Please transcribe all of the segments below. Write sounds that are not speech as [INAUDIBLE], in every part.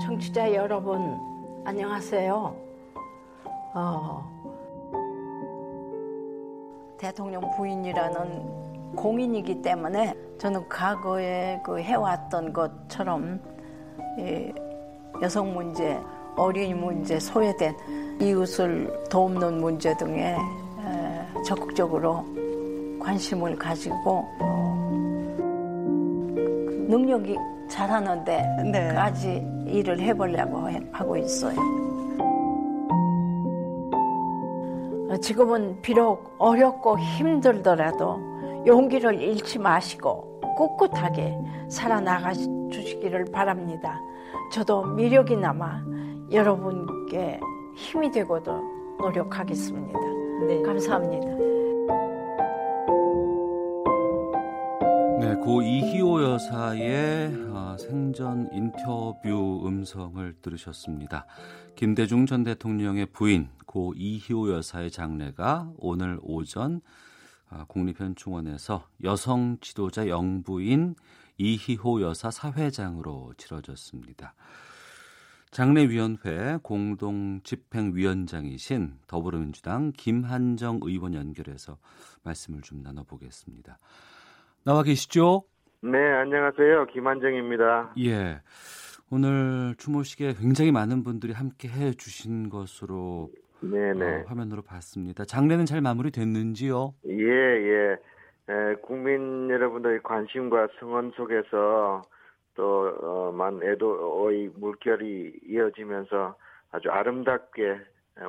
청취자 여러분, 안녕하세요. 어, 대통령 부인이라는 공인이기 때문에 저는 과거에 그 해왔던 것처럼 여성 문제, 어린이 문제, 소외된 이웃을 돕는 문제 등에 적극적으로 관심을 가지고 능력이 잘하는데까지 네. 일을 해보려고 하고 있어요. 지금은 비록 어렵고 힘들더라도 용기를 잃지 마시고 꿋꿋하게 살아나가 주시기를 바랍니다. 저도 미력이 남아 여러분께 힘이 되고도 노력하겠습니다. 네. 감사합니다. 네, 고 이희호 여사의 어, 생전 인터뷰 음성을 들으셨습니다. 김대중 전 대통령의 부인 고 이희호 여사의 장례가 오늘 오전 어, 국립현충원에서 여성 지도자 영부인 이희호 여사 사회장으로 치러졌습니다. 장례위원회 공동집행위원장이신 더불어민주당 김한정 의원 연결해서 말씀을 좀 나눠보겠습니다. 나와 계시죠? 네, 안녕하세요. 김한정입니다. 예. 오늘 추모식에 굉장히 많은 분들이 함께 해 주신 것으로 네네. 어, 화면으로 봤습니다. 장례는 잘 마무리됐는지요? 예, 예. 에, 국민 여러분들의 관심과 성원 속에서 또만 어, 애도의 물결이 이어지면서 아주 아름답게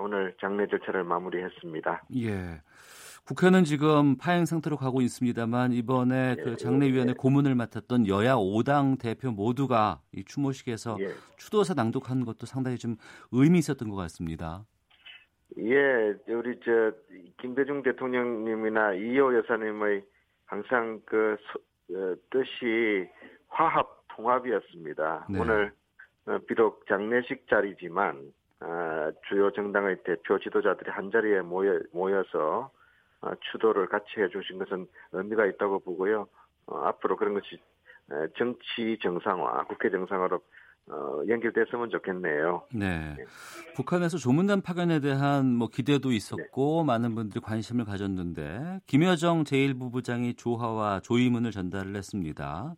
오늘 장례 절차를 마무리했습니다. 예. 국회는 지금 파행 상태로 가고 있습니다만 이번에 예, 그 장례위원회 예. 고문을 맡았던 여야 5당 대표 모두가 이 추모식에서 예. 추도사 낭독한 것도 상당히 좀 의미 있었던 것 같습니다. 예, 우리 저 김대중 대통령님이나 이호 여사님의 항상 그 소, 어, 뜻이 화합 통합이었습니다. 네. 오늘 어, 비록 장례식 자리지만 어, 주요 정당의 대표 지도자들이 한 자리에 모여 모여서 어, 추도를 같이 해주신 것은 의미가 있다고 보고요. 어, 앞으로 그런 것이 정치 정상화, 국회 정상화로 어, 연결됐으면 좋겠네요. 네. 네. 북한에서 조문단 파견에 대한 뭐 기대도 있었고 네. 많은 분들이 관심을 가졌는데 김여정 제1부부장이 조화와 조의문을 전달을 했습니다.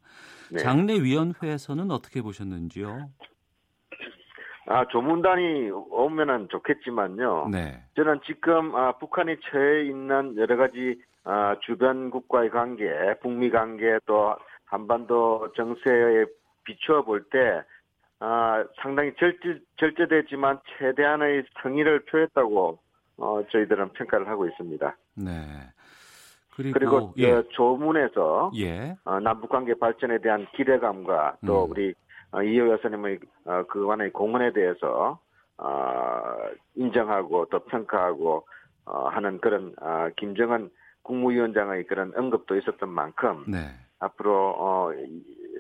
네. 장례위원회에서는 어떻게 보셨는지요? 아, 조문단이 오면은 좋겠지만요. 네. 저는 지금 아, 북한이 처해 있는 여러 가지 아, 주변국과의 관계, 북미 관계 또 한반도 정세에 비추어 볼 때, 아, 상당히 절제, 절제되지만 최대한의 성의를 표했다고 어, 저희들은 평가를 하고 있습니다. 네. 그리고, 그리고 예. 조문에서 예. 어, 남북 관계 발전에 대한 기대감과 또 음. 우리 어, 이호 여사님의 어, 그간의 공헌에 대해서 어, 인정하고 또 평가하고 어, 하는 그런 어, 김정은 국무위원장의 그런 언급도 있었던 만큼 네. 앞으로 어,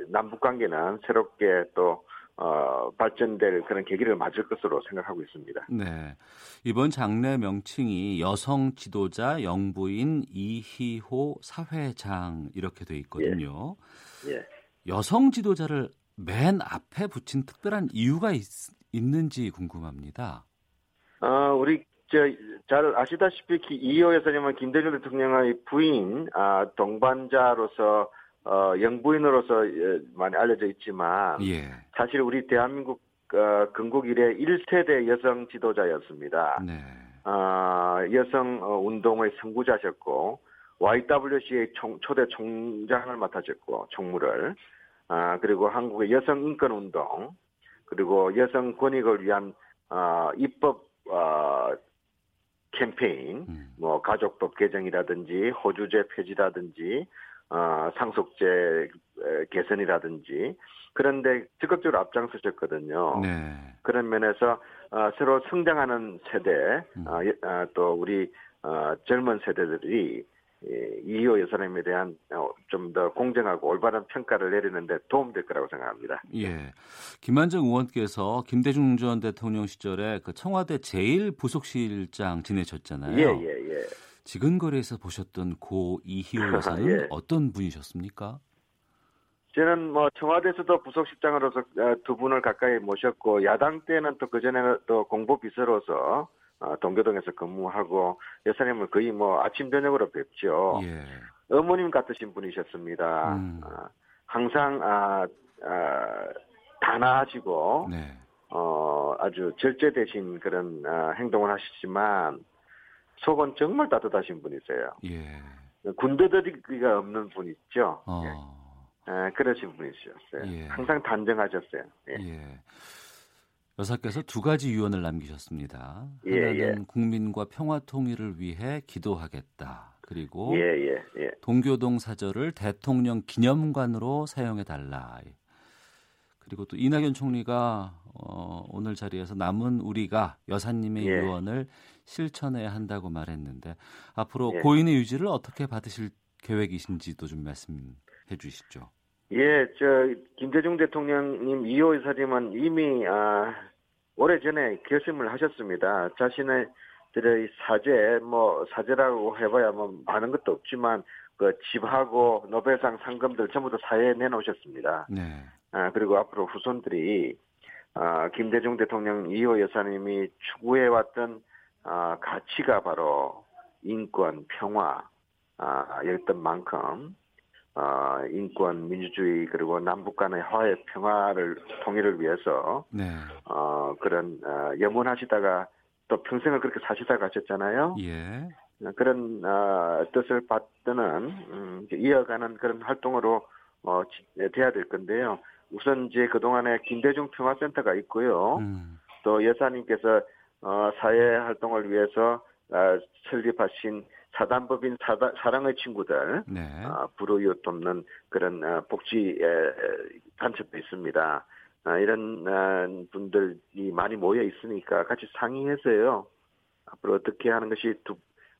남북 관계는 새롭게 또 어, 발전될 그런 계기를 맞을 것으로 생각하고 있습니다. 네. 이번 장례 명칭이 여성 지도자 영부인 이희호 사회장 이렇게 돼 있거든요. 예. 예. 여성 지도자를 맨 앞에 붙인 특별한 이유가 있, 있는지 궁금합니다. 어, 우리 잘 아시다시피 이호 여사님은 김대중 대통령의 부인, 아, 동반자로서 어, 영부인으로서 예, 많이 알려져 있지만 예. 사실 우리 대한민국 어, 건국 이래 1세대 여성 지도자였습니다. 네. 어, 여성 어, 운동의 선구자셨고 YWCA 총, 초대 총장을 맡아셨고 총무를 아, 그리고 한국의 여성 인권 운동, 그리고 여성 권익을 위한 어, 입법 어, 캠페인, 음. 뭐 가족법 개정이라든지 호주제 폐지라든지 어, 상속제 개선이라든지 그런데 적극적으로 앞장서셨거든요. 네. 그런 면에서 어, 새로 성장하는 세대, 음. 어, 어, 또 우리 어, 젊은 세대들이 예, 이호 여사님에 대한 어, 좀더 공정하고 올바른 평가를 내리는데 도움될 거라고 생각합니다. 예. 김한정 의원께서 김대중 전 대통령 시절에 그 청와대 제일 부속실장 지내셨잖아요. 예, 예, 예. 지근거리에서 보셨던 고 이희호 [LAUGHS] 여사는 예. 어떤 분이셨습니까? 저는 뭐 청와대에서도 부속실장으로서 어, 두 분을 가까이 모셨고 야당 때는 또 그전에는 또 공보비서로서 어, 동교동에서 근무하고 여사님을 거의 뭐 아침 저녁으로 뵙죠. 예. 어머님 같으신 분이셨습니다. 음. 어, 항상 아, 아, 단아하시고 네. 어, 아주 절제되신 그런 아, 행동을 하시지만 속은 정말 따뜻하신 분이세요. 예. 군더더기가 없는 분 있죠. 어. 예. 아, 그러신 분이셨어요. 예. 항상 단정하셨어요. 예. 예. 여사께서 두 가지 유언을 남기셨습니다. 예, 하나는 예. 국민과 평화 통일을 위해 기도하겠다. 그리고 예, 예, 동교동 사절을 대통령 기념관으로 사용해 달라. 그리고 또 이낙연 총리가 어, 오늘 자리에서 남은 우리가 여사님의 유언을 실천해야 한다고 말했는데 앞으로 고인의 유지를 어떻게 받으실 계획이신지도 좀 말씀 해 주시죠. 예, 저 김대중 대통령님 이호 의사님은 이미 아, 오래전에 결심을 하셨습니다. 자신의 들의 사제 뭐 사제라고 해봐야 뭐 많은 것도 없지만 그 집하고 노벨상 상금들 전부 다 사회에 내놓으셨습니다. 네. 아, 그리고 앞으로 후손들이 아, 김대중 대통령 이호 여사님이 추구해 왔던 아, 가치가 바로 인권, 평화, 아, 였던 만큼 어, 인권, 민주주의 그리고 남북 간의 화해, 평화를 통일을 위해서 네. 어, 그런 어, 염원하시다가 또 평생을 그렇게 사시다 가셨잖아요. 예. 그런 어, 뜻을 받드는 음, 이어가는 그런 활동으로 어, 돼야 될 건데요. 우선 이제 그 동안에 김대중 평화센터가 있고요. 음. 또 여사님께서 어, 사회 활동을 위해서 어, 설립하신 사단법인 사다, 사랑의 친구들 네. 어, 불우이웃 돕는 그런 어, 복지 단체도 있습니다. 어, 이런 어, 분들이 많이 모여 있으니까 같이 상의해서요. 앞으로 어떻게 하는 것이 두,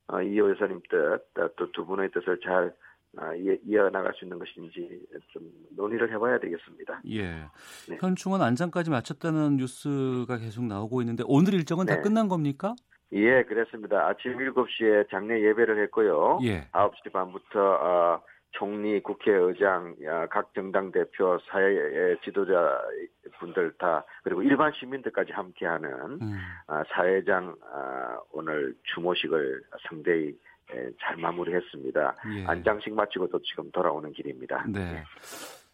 어, 이호 여사님 뜻, 또 두 분의 뜻을 잘 아, 이어나갈 수 있는 것인지 좀 논의를 해봐야 되겠습니다. 예. 네. 현충원 안장까지 마쳤다는 뉴스가 계속 나오고 있는데 오늘 일정은 네. 다 끝난 겁니까? 예, 그렇습니다. 아침 7시에 장례 예배를 했고요. 예. 9시 반부터 어, 총리, 국회의장, 어, 각 정당 대표, 사회 지도자 분들 다 그리고 일반 시민들까지 함께하는 음. 어, 사회장 어, 오늘 추모식을 상대히 잘 마무리했습니다. 예. 안장식 마치고 도 지금 돌아오는 길입니다. 네.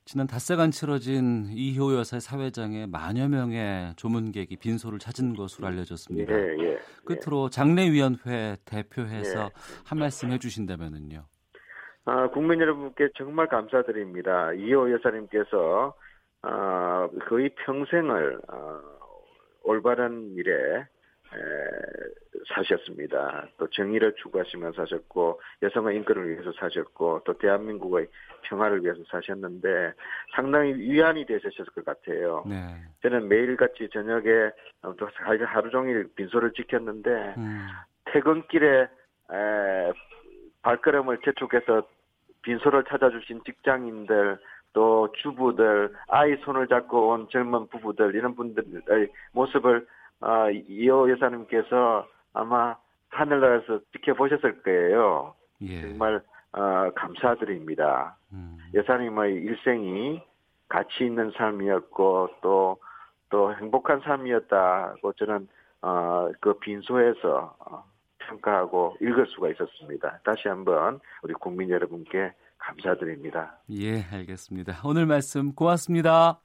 네. 지난 닷새간 치러진 이효 여사의 사회장에 만여 명의 조문객이 빈소를 찾은 것으로 알려졌습니다. 예, 예, 끝으로 장례위원회 대표해서 예. 한 말씀 해주신다면은요. 아, 국민 여러분께 정말 감사드립니다. 이효 여사님께서 아, 거의 평생을 아, 올바른 일에 사셨습니다. 또 정의를 추구하시면서 사셨고 여성의 인권을 위해서 사셨고 또 대한민국의 평화를 위해서 사셨는데 상당히 위안이 되셨을 것 같아요. 네. 저는 매일같이 저녁에 또 하루 종일 빈소를 지켰는데 음. 퇴근길에 에, 발걸음을 재촉해서 빈소를 찾아주신 직장인들 또 주부들 아이 손을 잡고 온 젊은 부부들 이런 분들의 모습을 아, 이호 여사님께서 아마 하늘나라에서 지켜보셨을 거예요. 예. 정말 어, 감사드립니다. 음. 여사님의 일생이 가치 있는 삶이었고 또 또 행복한 삶이었다고 저는 어, 그 빈소에서 어, 평가하고 읽을 수가 있었습니다. 다시 한번 우리 국민 여러분께 감사드립니다. 예, 알겠습니다. 오늘 말씀 고맙습니다.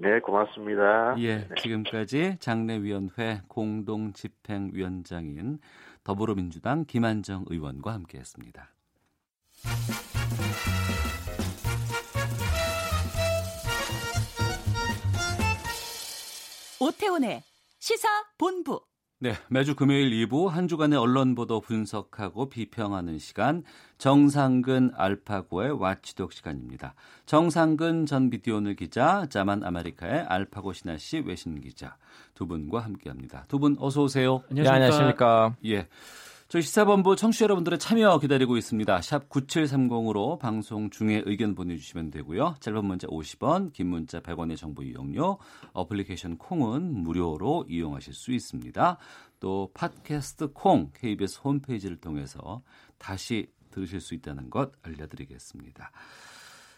네, 고맙습니다. 예, 네. 지금까지 장례위원회 공동집행위원장인 더불어민주당 김한정 의원과 함께했습니다. 오태훈의 시사 본부. 네, 매주 금요일 2부 한 주간의 언론 보도 분석하고 비평하는 시간 정상근 알파고의 와치독 시간입니다. 정상근 전 비디오늘 기자, 자만 아메리카의 알파고 신하 씨 외신 기자 두 분과 함께합니다. 두 분 어서 오세요. 안녕하십니까? 네, 안녕하십니까? 예. 저희 시사본부 청취자 여러분들의 참여 기다리고 있습니다. 샵 9730으로 방송 중에 의견 보내주시면 되고요. 짧은 문자 50원, 긴 문자 100원의 정보 이용료, 어플리케이션 콩은 무료로 이용하실 수 있습니다. 또 팟캐스트 콩 KBS 홈페이지를 통해서 다시 들으실 수 있다는 것 알려드리겠습니다.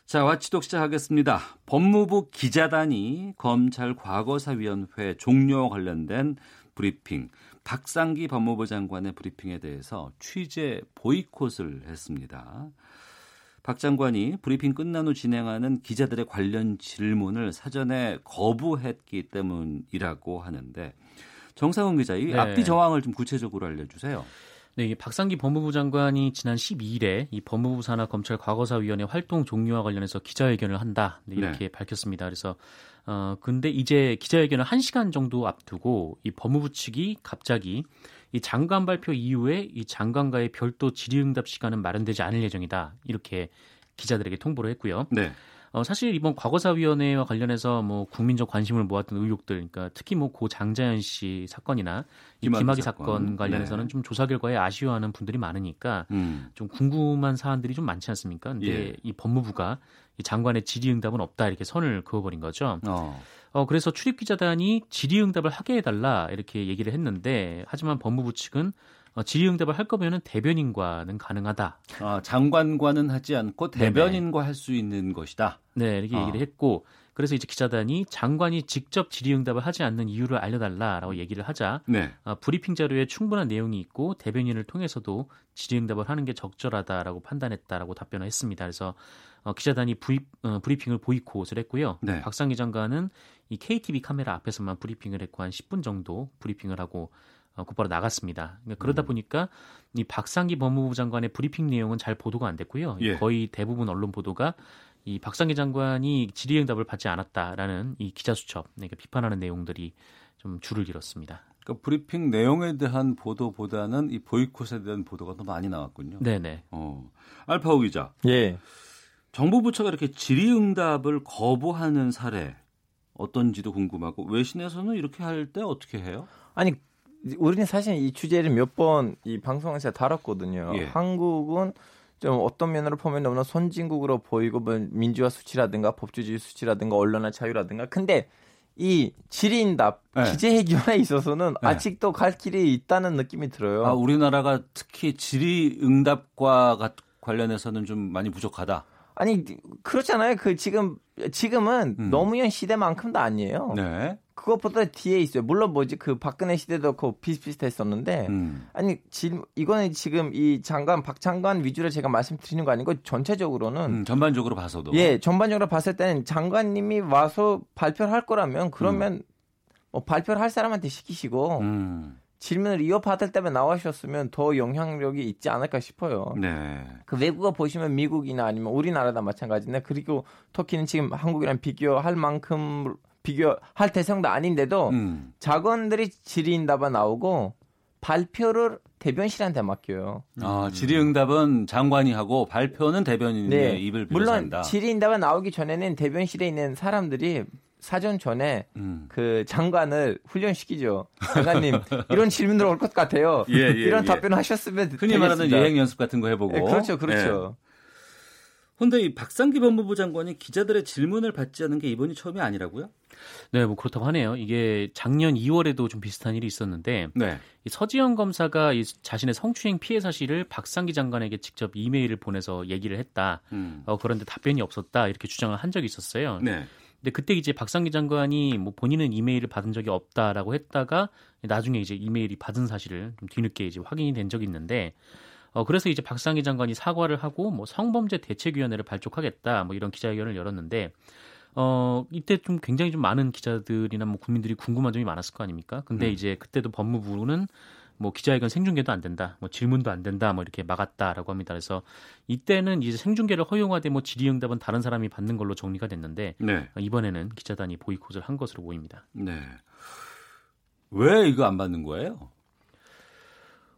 자, watchdog 시작하겠습니다. 법무부 기자단이 검찰 과거사위원회 종료 관련된 브리핑, 박상기 법무부 장관의 브리핑에 대해서 취재 보이콧을 했습니다. 박 장관이 브리핑 끝난 후 진행하는 기자들의 관련 질문을 사전에 거부했기 때문이라고 하는데 정상훈 기자, 이 네. 앞뒤 정황을 좀 구체적으로 알려주세요. 네, 박상기 법무부 장관이 지난 12일에 이 법무부 산하 검찰 과거사위원회 활동 종료와 관련해서 기자회견을 한다 네, 이렇게 네. 밝혔습니다. 그래서 어 근데 이제 기자회견을 1 시간 정도 앞두고 이 법무부 측이 갑자기 이 장관 발표 이후에 이 장관과의 별도 질의응답 시간은 마련되지 않을 예정이다 이렇게 기자들에게 통보를 했고요. 네. 어, 사실 이번 과거사위원회와 관련해서 뭐 국민적 관심을 모았던 의혹들, 그러니까 특히 뭐 고 장자연 씨 사건이나 이 김학의 사건, 사건 관련해서는 네. 좀 조사 결과에 아쉬워하는 분들이 많으니까 음. 좀 궁금한 사안들이 좀 많지 않습니까? 근데 예. 이 법무부가 이 장관의 질의응답은 없다 이렇게 선을 그어버린 거죠. 어. 어, 그래서 출입기자단이 질의응답을 하게 해달라 이렇게 얘기를 했는데 하지만 법무부 측은 어, 질의응답을 할 거면은 대변인과는 가능하다. 아, 장관과는 하지 않고 대변인과 할 수 있는 것이다. 네, 이렇게 아. 얘기를 했고 그래서 이제 기자단이 장관이 직접 질의응답을 하지 않는 이유를 알려달라라고 얘기를 하자 네. 어, 브리핑 자료에 충분한 내용이 있고 대변인을 통해서도 질의응답을 하는 게 적절하다라고 판단했다라고 답변을 했습니다. 그래서 어, 기자단이 브이, 어, 브리핑을 보이콧을 했고요. 네. 박상기 장관은 이 KTV 카메라 앞에서만 브리핑을 했고 한 10분 정도 브리핑을 하고 어, 곧바로 나갔습니다. 그러니까 그러다 음. 보니까 이 박상기 법무부 장관의 브리핑 내용은 잘 보도가 안 됐고요. 예. 거의 대부분 언론 보도가 이 박상기 장관이 질의응답을 받지 않았다라는 이 기자 수첩, 그러니까 비판하는 내용들이 좀 줄을 이뤘습니다. 그러니까 브리핑 내용에 대한 보도보다는 이 보이콧에 대한 보도가 더 많이 나왔군요. 네네. 어. 알파오 기자. 예. 정부 부처가 이렇게 질의응답을 거부하는 사례 어떤지도 궁금하고 외신에서는 이렇게 할 때 어떻게 해요? 아니 우리는 사실 이 주제를 몇 번 이 방송에서 다뤘거든요. 예. 한국은 좀 어떤 면으로 보면 너무나 선진국으로 보이고 뭐 민주화 수치라든가 법주주의 수치라든가 언론의 자유라든가 근데 이 질의응답 네. 기재 해결에 있어서는 네. 아직도 갈 길이 있다는 느낌이 들어요. 아, 우리나라가 특히 질의응답과 관련해서는 좀 많이 부족하다. 아니 그렇잖아요. 그 지금 지금은 음. 노무현 시대만큼도 아니에요. 네. 그것보다 뒤에 있어요. 물론 뭐지 그 박근혜 시대도 그 비슷비슷했었는데 음. 아니 지, 이거는 지금 이 장관 박 장관 위주로 제가 말씀드리는 거 아니고 전체적으로는 음, 전반적으로 봐서도 예 전반적으로 봤을 때는 장관님이 와서 발표를 할 거라면 그러면 음. 뭐 발표를 할 사람한테 시키시고 음. 질문을 이어받을 때만 나와주셨으면 더 영향력이 있지 않을까 싶어요. 네. 그 외국어 보시면 미국이나 아니면 우리나라다 마찬가지인데 그리고 터키는 지금 한국이랑 비교할 만큼 비교할 대상도 아닌데도 음. 작원들이 질의응답은 나오고 발표를 대변실한테 맡겨요. 아, 질의응답은 장관이 하고 발표는 대변인의 네. 입을 물론 한다. 질의응답은 나오기 전에는 대변실에 있는 사람들이 사전 전에 음. 그 장관을 훈련시키죠. 장관님 [LAUGHS] 이런 질문들 올 것 같아요. 예, 예, 이런 예. 답변 하셨으면 흔히 되겠습니다. 말하는 여행 연습 같은 거 해보고. 네, 그렇죠, 그렇죠. 그런데 예. 이 박상기 법무부 장관이 기자들의 질문을 받지 않은 게 이번이 처음이 아니라고요? 네, 뭐 그렇다고 하네요. 이게 작년 2월에도 좀 비슷한 일이 있었는데 네. 이 서지영 검사가 이 자신의 성추행 피해 사실을 박상기 장관에게 직접 이메일을 보내서 얘기를 했다. 음. 어, 그런데 답변이 없었다 이렇게 주장을 한 적이 있었어요. 네. 근데 그때 이제 박상기 장관이 뭐 본인은 이메일을 받은 적이 없다라고 했다가 나중에 이제 이메일이 받은 사실을 좀 뒤늦게 이제 확인이 된 적이 있는데 어 그래서 이제 박상기 장관이 사과를 하고 뭐 성범죄 대책위원회를 발족하겠다 뭐 이런 기자회견을 열었는데 어 이때 좀 굉장히 좀 많은 기자들이나 뭐 국민들이 궁금한 점이 많았을 거 아닙니까? 근데 음. 이제 그때도 법무부는 뭐 기자회견 생중계도 안 된다, 뭐 질문도 안 된다, 뭐 이렇게 막았다라고 합니다. 그래서 이때는 이제 생중계를 허용하되 뭐 질의응답은 다른 사람이 받는 걸로 정리가 됐는데 네. 이번에는 기자단이 보이콧을 한 것으로 보입니다. 네. 왜 이거 안 받는 거예요?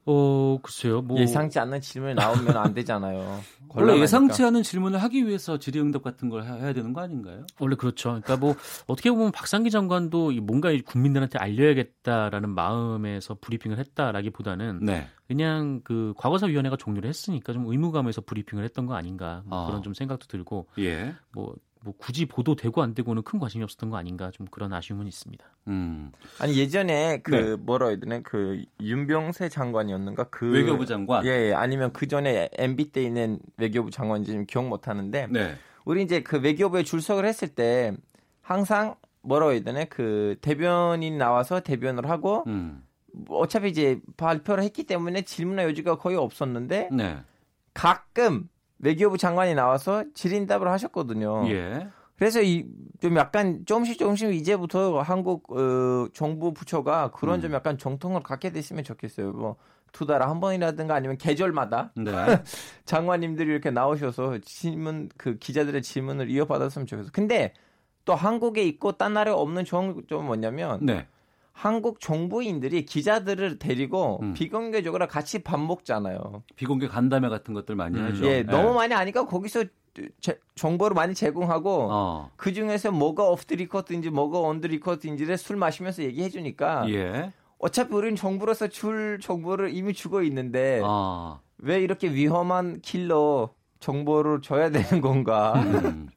어, 글쎄요. 뭐 예상치 않는 질문이 나오면 안 되잖아요. [LAUGHS] 원래 예상치 않은 질문을 하기 위해서 질의응답 같은 걸 해야 되는 거 아닌가요? 원래 그렇죠. 그러니까 뭐 어떻게 보면 박상기 장관도 뭔가 국민들한테 알려야겠다라는 마음에서 브리핑을 했다라기보다는 네. 그냥 그 과거사위원회가 종료를 했으니까 좀 의무감에서 브리핑을 했던 거 아닌가 뭐 아. 그런 좀 생각도 들고 예. 뭐 뭐 굳이 보도되고 안 되고는 큰 관심이 없었던 거 아닌가 좀 그런 아쉬움은 있습니다. 음. 아니 예전에 그 네. 뭐라 해야 되나 그 윤병세 장관이었는가 그 외교부 장관 예, 예. 아니면 그 전에 MB 때 있는 외교부 장관인지 기억 못 하는데 네. 우리 이제 그 외교부에 출석을 했을 때 항상 뭐라고 해야 되나 그 대변인 나와서 대변을 하고 음. 어차피 이제 발표를 했기 때문에 질문의 여지가 거의 없었는데 네. 가끔 외교부 장관이 나와서 질의답을 하셨거든요. 예. 그래서 이 좀 약간 조금씩 조금씩 이제부터 한국 어, 정부 부처가 그런 음. 좀 약간 정통을 갖게 됐으면 좋겠어요. 뭐두 달에 한 번이라든가 아니면 계절마다 네. [LAUGHS] 장관님들이 이렇게 나오셔서 질문 그 기자들의 질문을 이어받았으면 좋겠어요. 근데 또 한국에 있고 딴 나라에 없는 좋은 점 뭐냐면 네. 한국 정부인들이 기자들을 데리고 음. 비공개적으로 같이 밥 먹잖아요. 비공개 간담회 같은 것들 많이 음. 하죠. 예, 네. 너무 많이 하니까 거기서 제, 정보를 많이 제공하고 어. 그 중에서 뭐가 off the record인지 뭐가 on the record인지를 술 마시면서 얘기해 주니까 예. 어차피 우리는 정부로서 줄 정보를 이미 주고 있는데 어. 왜 이렇게 위험한 킬러 정보를 줘야 되는 건가? 음.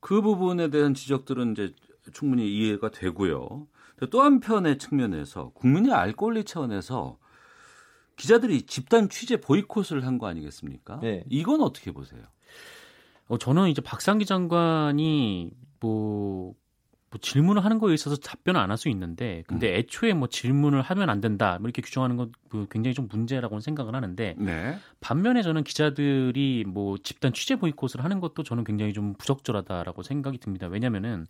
그 부분에 대한 지적들은 이제 충분히 이해가 되고요. 또 한편의 측면에서 국민이 알 권리 차원에서 기자들이 집단 취재 보이콧을 한 거 아니겠습니까? 네. 이건 어떻게 보세요? 어, 저는 이제 박상기 장관이 뭐, 뭐 질문을 하는 거에 있어서 답변을 안 할 수 있는데, 근데 음. 애초에 뭐 질문을 하면 안 된다 뭐 이렇게 규정하는 건그 굉장히 좀 문제라고 생각을 하는데, 네. 반면에 저는 기자들이 뭐 집단 취재 보이콧을 하는 것도 저는 굉장히 좀 부적절하다라고 생각이 듭니다. 왜냐면은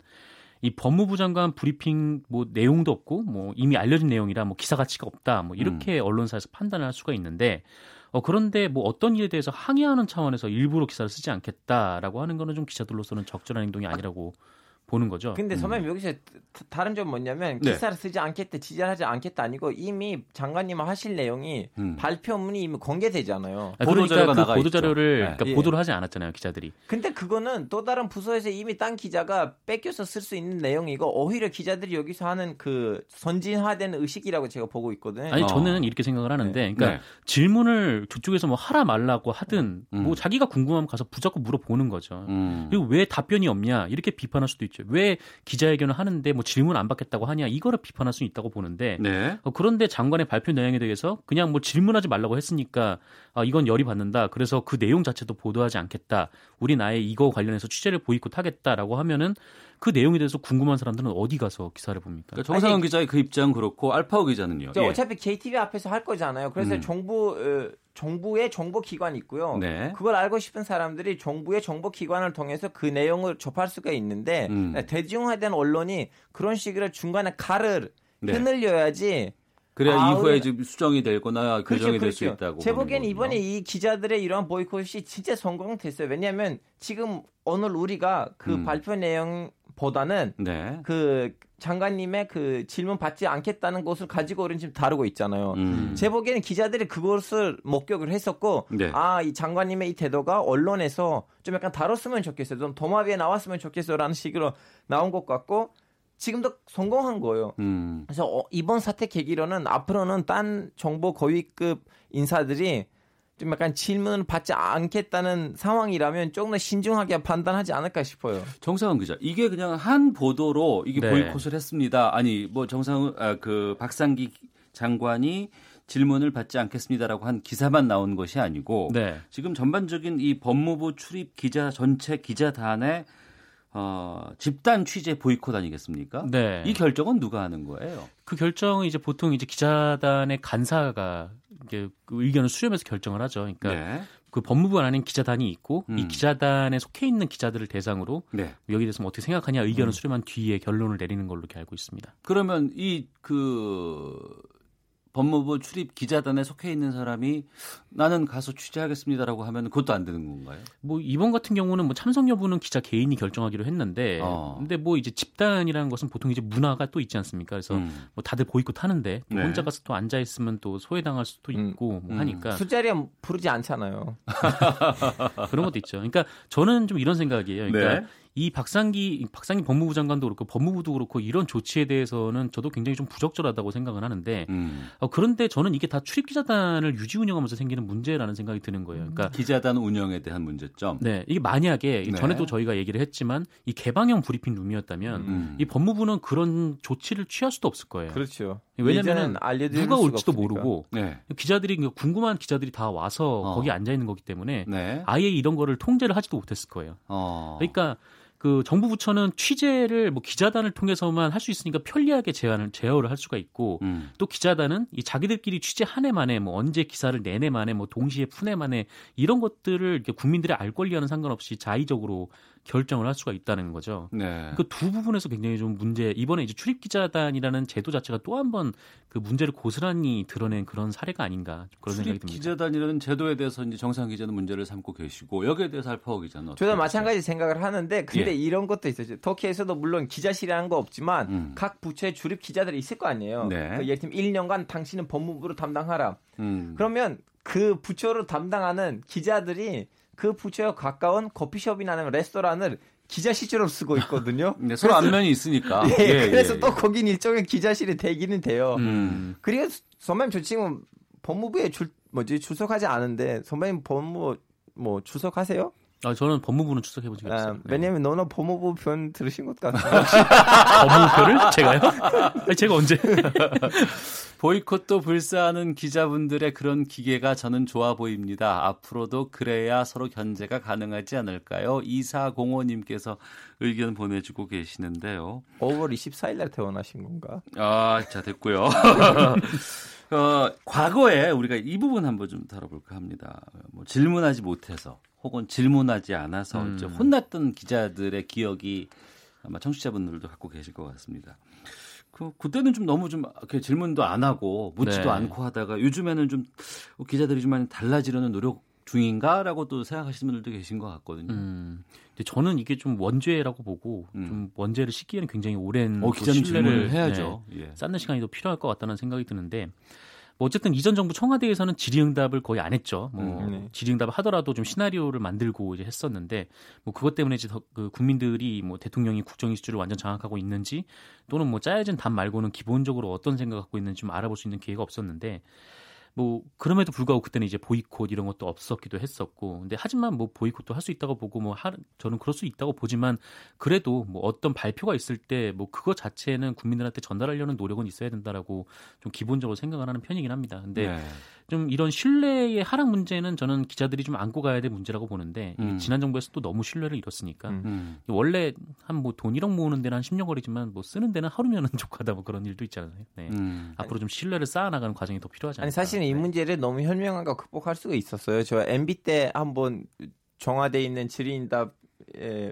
이 법무부 장관 브리핑 뭐 내용도 없고 뭐 이미 알려진 내용이라 뭐 기사 가치가 없다 뭐 이렇게 음. 언론사에서 판단을 할 수가 있는데 어 그런데 뭐 어떤 일에 대해서 항의하는 차원에서 일부러 기사를 쓰지 않겠다라고 하는 거는 좀 기자들로서는 적절한 행동이 아니라고 보는 거죠. 근데 선배님 음. 여기서 다른 점 뭐냐면 네. 기사를 쓰지 않겠다, 지지하지 않겠다 아니고 이미 장관님 하실 내용이 음. 발표문이 이미 공개되잖아요. 아, 그러니까 그 보도 자료를 네. 그러니까 예. 보도를 하지 않았잖아요, 기자들이. 근데 그거는 또 다른 부서에서 이미 딴 기자가 뺏겨서 쓸 수 있는 내용이고 오히려 기자들이 여기서 하는 그 선진화된 의식이라고 제가 보고 있거든요. 아니 저는 어. 이렇게 생각을 하는데, 네. 그러니까 네. 질문을 저쪽에서 뭐 하라 말라고 하든 음. 뭐 자기가 궁금하면 가서 무조건 물어보는 거죠. 음. 그리고 왜 답변이 없냐 이렇게 비판할 수도 있죠. 왜 기자회견을 하는데 뭐 질문 안 받겠다고 하냐 이거를 비판할 수 있다고 보는데 네. 어, 그런데 장관의 발표 내용에 대해서 그냥 뭐 질문하지 말라고 했으니까 아, 이건 열이 받는다. 그래서 그 내용 자체도 보도하지 않겠다. 우리 나의 이거 관련해서 취재를 보이콧하겠다라고 하면은 그 내용에 대해서 궁금한 사람들은 어디 가서 기사를 봅니까? 그러니까 정상훈 기자의 그 입장 그렇고 알파오 기자는요. 예. 어차피 KTV 앞에서 할 거잖아요. 그래서 음. 정부 어, 정부의 정보 기관이 있고요. 네. 그걸 알고 싶은 사람들이 정부의 정보 기관을 통해서 그 내용을 접할 수가 있는데 음. 대중화된 언론이 그런 식으로 중간에 칼을 네. 흐늘려야지 그래야 아, 이후에 좀 수정이 되거나 그렇죠, 교정이 그렇죠, 될수 그렇죠. 있다고. 제 보기엔 이번에 이 기자들의 이러한 보이콧이 진짜 성공됐어요. 왜냐하면 지금 오늘 우리가 그 음. 발표 내용보다는 네. 그 장관님의 그 질문 받지 않겠다는 것을 가지고 우리는 지금 다루고 있잖아요. 음. 제 보기에는 기자들이 그것을 목격을 했었고, 네. 아, 이 장관님의 이 태도가 언론에서 좀 약간 다뤘으면 좋겠어요. 좀 도마 위에 나왔으면 좋겠어요라는 식으로 나온 것 같고, 지금도 성공한 거예요. 음. 그래서 어, 이번 사태 계기로는 앞으로는 딴 정보 고위급 인사들이 좀 약간 질문을 받지 않겠다는 상황이라면 조금 더 신중하게 판단하지 않을까 싶어요. 정상훈 기자, 이게 그냥 한 보도로 이게 네. 보이콧을 했습니다. 아니 뭐 정상훈 아, 그 박상기 장관이 질문을 받지 않겠습니다라고 한 기사만 나온 것이 아니고 네. 지금 전반적인 이 법무부 출입 기자 전체 기자단의 어, 집단 취재 보이콧 아니겠습니까? 네. 이 결정은 누가 하는 거예요? 그 결정은 이제 보통 이제 기자단의 간사가 이게 그 의견을 수렴해서 결정을 하죠. 그러니까 네. 그 법무부 안에 기자단이 있고 음. 이 기자단에 속해 있는 기자들을 대상으로 네. 여기 대해서 뭐 어떻게 생각하냐 의견을 음. 수렴한 뒤에 결론을 내리는 걸로 이렇게 알고 있습니다. 그러면 이 그 법무부 출입 기자단에 속해 있는 사람이 나는 가서 취재하겠습니다라고 하면 그것도 안 되는 건가요? 뭐 이번 같은 경우는 뭐 참석 여부는 기자 개인이 결정하기로 했는데 어. 근데 뭐 이제 집단이라는 것은 보통 이제 문화가 또 있지 않습니까? 그래서 음. 뭐 다들 보이콧 하는데 뭐 네. 혼자 가서 또 앉아 있으면 또 소외당할 수도 음. 있고 뭐 음. 하니까 술자리에 부르지 않잖아요. [LAUGHS] 그런 것도 있죠. 그러니까 저는 좀 이런 생각이에요. 그러니까 네. 이 박상기 박상기 법무부 장관도 그렇고 법무부도 그렇고 이런 조치에 대해서는 저도 굉장히 좀 부적절하다고 생각을 하는데 음. 어, 그런데 저는 이게 다 출입 기자단을 유지 운영하면서 생기는 문제라는 생각이 드는 거예요. 그러니까 기자단 운영에 대한 문제점. 네, 이게 만약에 네. 전에도 저희가 얘기를 했지만 이 개방형 브리핑 룸이었다면 음. 이 법무부는 그런 조치를 취할 수도 없을 거예요. 그렇죠. 왜냐면 누가 올지도 모르고 네. 기자들이 궁금한 기자들이 다 와서 어. 거기 앉아 있는 거기 때문에 네. 아예 이런 거를 통제를 하지도 못했을 거예요. 어. 그러니까 그 정부 부처는 취재를 뭐 기자단을 통해서만 할 수 있으니까 편리하게 제안을 제어를 할 수가 있고 음. 또 기자단은 이 자기들끼리 취재 한 해 만에 뭐 언제 기사를 내내 만에 뭐 동시에 푼 해 만에 이런 것들을 이렇게 국민들의 알 권리와는 상관없이 자의적으로 결정을 할 수가 있다는 거죠. 네. 그두 부분에서 굉장히 좀 문제 이번에 이제 출입 기자단이라는 제도 자체가 또 한 번 그 문제를 고스란히 드러낸 그런 사례가 아닌가 그런 생각이 듭니다. 기자단이라는 제도에 대해서 이제 정상 기자는 문제를 삼고 계시고 여기에 대해서 알파고 기자는 저도 마찬가지 생각을 하는데 근데 예. 이런 것도 있어요. 터키에서도 물론 기자실이라는 거 없지만 음. 각 부처의 출입 기자들이 있을 거 아니에요. 네. 그 예를 들면 1년간 당신은 법무부로 담당하라. 음. 그러면 그 부처로 담당하는 기자들이 그 부처에 가까운 커피숍이나 아니면 레스토랑을 기자실처럼 쓰고 있거든요. [LAUGHS] 네, 서로 안면이 있으니까. [LAUGHS] 예, 예, 그래서 예, 또 예. 거긴 일종의 기자실이 되기는 돼요. 음. 그리고 선배님 저 지금 법무부에 줄 뭐지 출석하지 않은데 선배님 법무 뭐 출석하세요? 아, 저는 법무부는 출석해본 적이 없어요. 아, 왜냐면 네. 너는 법무부 편 들으신 것 같아요. [LAUGHS] 법무부를? 제가요? [LAUGHS] 아니, 제가 언제? [LAUGHS] 보이콧도 불사하는 기자분들의 그런 기계가 저는 좋아 보입니다. 앞으로도 그래야 서로 견제가 가능하지 않을까요? 2405님께서 의견 보내주고 계시는데요. 5월 24일 날 태어나신 건가? 아, 자, 됐고요. 어, 과거에 우리가 이 부분 한번 좀 다뤄볼까 합니다. 뭐 질문하지 못해서 혹은 질문하지 않아서 음. 이제 혼났던 기자들의 기억이 아마 청취자분들도 갖고 계실 것 같습니다. 그 그때는 좀 너무 좀 이렇게 질문도 안 하고 묻지도 네. 않고 하다가 요즘에는 좀 기자들이 좀 많이 달라지려는 노력 중인가라고 또 생각하시는 분들도 계신 것 같거든요. 음. 근데 저는 이게 좀 원죄라고 보고 음. 좀 원죄를 씻기에는 굉장히 오랜 어, 기자는 신뢰를 해야죠. 네, 예. 쌓는 시간이 더 필요할 것 같다는 생각이 드는데 뭐 어쨌든 이전 정부 청와대에서는 질의응답을 거의 안 했죠. 뭐 음, 네. 질의응답을 하더라도 좀 시나리오를 만들고 이제 했었는데 뭐 그것 때문에 이제 더, 그 국민들이 뭐 대통령이 국정 이슈를 완전 장악하고 있는지 또는 뭐 짜여진 답 말고는 기본적으로 어떤 생각 갖고 있는지 좀 알아볼 수 있는 기회가 없었는데 뭐 그럼에도 불구하고 그때는 이제 보이콧 이런 것도 없었기도 했었고 근데 하지만 뭐 보이콧도 할 수 있다고 보고 뭐 하, 저는 그럴 수 있다고 보지만 그래도 뭐 어떤 발표가 있을 때 뭐 그거 자체는 국민들한테 전달하려는 노력은 있어야 된다라고 좀 기본적으로 생각을 하는 편이긴 합니다. 근데 네. 좀 이런 신뢰의 하락 문제는 저는 기자들이 좀 안고 가야 될 문제라고 보는데 음. 지난 정부에서 또 너무 신뢰를 잃었으니까 음. 음. 원래 한 뭐 돈 1억 모으는 데는 한 10년 걸리지만 뭐 쓰는 데는 하루면은 [LAUGHS] 족하다 뭐 그런 일도 있잖아요. 네. 음. 앞으로 좀 신뢰를 쌓아나가는 과정이 더 필요하지 않을까. 아니 사실은 이 네. 문제를 너무 현명하게 극복할 수가 있었어요. 저 MB 때 한번 정화돼 있는 질의응답에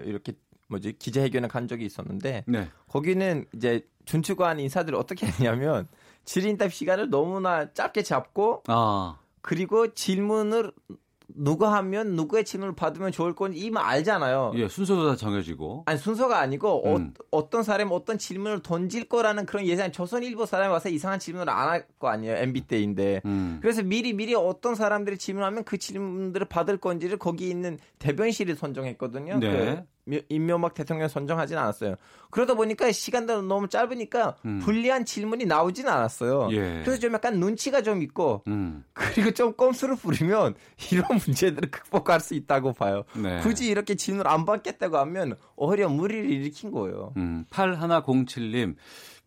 이렇게 뭐지 기자회견을 간 적이 있었는데 네. 거기는 이제 준추관 인사들을 어떻게 했냐면 질의응답 시간을 너무나 짧게 잡고 아. 그리고 질문을 누가 하면 누구의 질문을 받으면 좋을 건지 이미 알잖아요. 예, 순서도 다 정해지고. 아니 순서가 아니고 어, 음. 어, 떤 사람이 어떤 질문을 던질 거라는 그런 예상. 조선일보 사람이 와서 이상한 질문을 안 할 거 아니에요. MB 때인데. 음. 그래서 미리 미리 어떤 사람들이 질문하면 그 질문들을 받을 건지를 거기 있는 대변실이 선정했거든요. 네. 그 임명박 대통령 선정하진 않았어요. 그러다 보니까 시간도 너무 짧으니까 음. 불리한 질문이 나오진 않았어요. 예. 그래서 좀 약간 눈치가 좀 있고 음. 그리고 좀 꼼수를 부리면 [LAUGHS] 이런 문제들을 극복할 수 있다고 봐요. 네. 굳이 이렇게 질문 안 받겠다고 하면 오히려 무리를 일으킨 거예요. 음. 8107님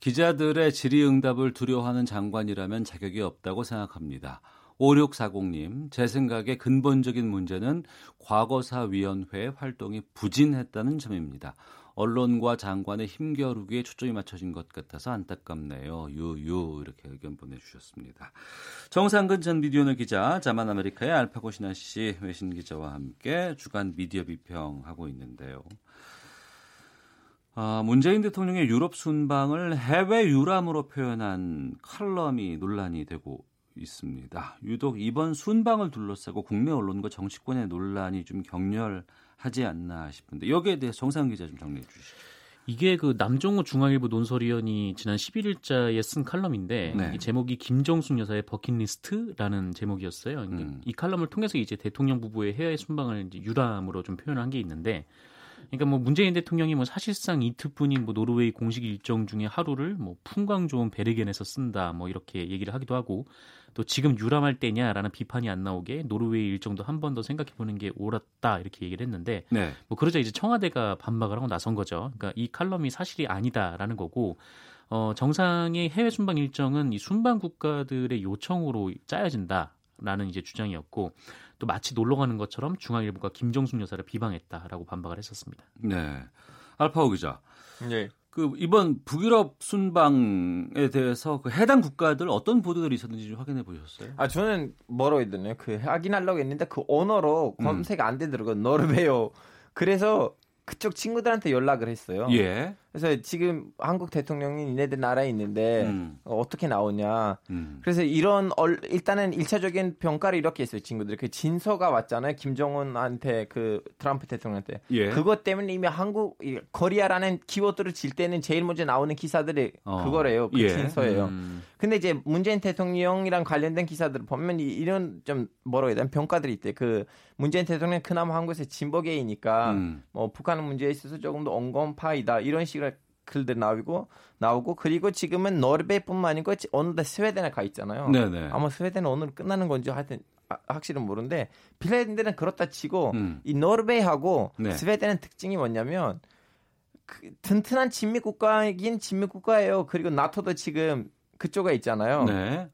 기자들의 질의응답을 두려워하는 장관이라면 자격이 없다고 생각합니다. 5640님, 제 생각에 근본적인 문제는 과거사위원회 활동이 부진했다는 점입니다. 언론과 장관의 힘겨루기에 초점이 맞춰진 것 같아서 안타깝네요. 유유 이렇게 의견 보내주셨습니다. 정상근 전 미디어널 기자, 자만 아메리카의 알파고 신하 씨 외신 기자와 함께 주간 미디어 비평하고 있는데요. 아, 문재인 대통령의 유럽 순방을 해외 유람으로 표현한 칼럼이 논란이 되고 있습니다. 유독 이번 순방을 둘러싸고 국내 언론과 정치권의 논란이 좀 격렬하지 않나 싶은데 여기에 대해 정상 기자 좀 정리해 주시죠. 이게 그 남종호 중앙일보 논설위원이 지난 11일자에 쓴 칼럼인데 네. 이 제목이 김정숙 여사의 버킷리스트라는 제목이었어요. 음. 이 칼럼을 통해서 이제 대통령 부부의 해외 순방을 유람으로 좀 표현한 게 있는데 그러니까 뭐 문재인 대통령이 뭐 사실상 이틀뿐인 뭐 노르웨이 공식 일정 중에 하루를 뭐 풍광 좋은 베르겐에서 쓴다 뭐 이렇게 얘기를 하기도 하고 또 지금 유람할 때냐라는 비판이 안 나오게 노르웨이 일정도 한 번 더 생각해 보는 게 옳았다 이렇게 얘기를 했는데 네. 뭐 그러자 이제 청와대가 반박을 하고 나선 거죠. 그러니까 이 칼럼이 사실이 아니다라는 거고 어, 정상의 해외 순방 일정은 이 순방 국가들의 요청으로 짜여진다라는 이제 주장이었고 또 마치 놀러 가는 것처럼 중앙일보가 김정숙 여사를 비방했다라고 반박을 했었습니다. 네. 알파오 기자. 네. 그 이번 북유럽 순방에 대해서 그 해당 국가들 어떤 보도들이 있었는지 좀 확인해 보셨어요? 아 저는 뭐로 했더니요. 그 확인하려고 했는데 그 언어로 검색 안 되더라고요. 노르웨이어. 그래서 그쪽 친구들한테 연락을 했어요. 예. 그래서 지금 한국 대통령이 니네들 나라에 있는데 음. 어떻게 나오냐. 음. 그래서 이런 얼, 일단은 일차적인 평가를 이렇게 했어요. 친구들. 그 친서가 왔잖아요. 김정은한테 그 트럼프 대통령한테. 예. 그것 때문에 이미 한국 코리아라는 키워드를 질 때는 제일 먼저 나오는 기사들이 어. 그거래요. 그 예. 친서예요. 음. 근데 이제 문재인 대통령이랑 관련된 기사들을 보면 이런 좀 뭐라고 해야 되나 평가들이 있대. 그 문재인 대통령 그나마 한국에서 진보계이니까 음. 뭐 북한 문제에 있어서 조금 더 온건파이다 이런 식으로 글들 나오고 나오고 그리고 지금은 노르웨이뿐만 아니고 어느덧 스웨덴에 가 있잖아요. 네네. 아마 스웨덴은 오늘 끝나는 건지 하여튼 아, 확실은 모르는데 핀란드는 그렇다 치고 음. 이 노르웨이하고 네. 스웨덴의 특징이 뭐냐면 그 튼튼한 친미 국가이긴 친미 국가예요. 그리고 나토도 지금 그쪽에 있잖아요. 네.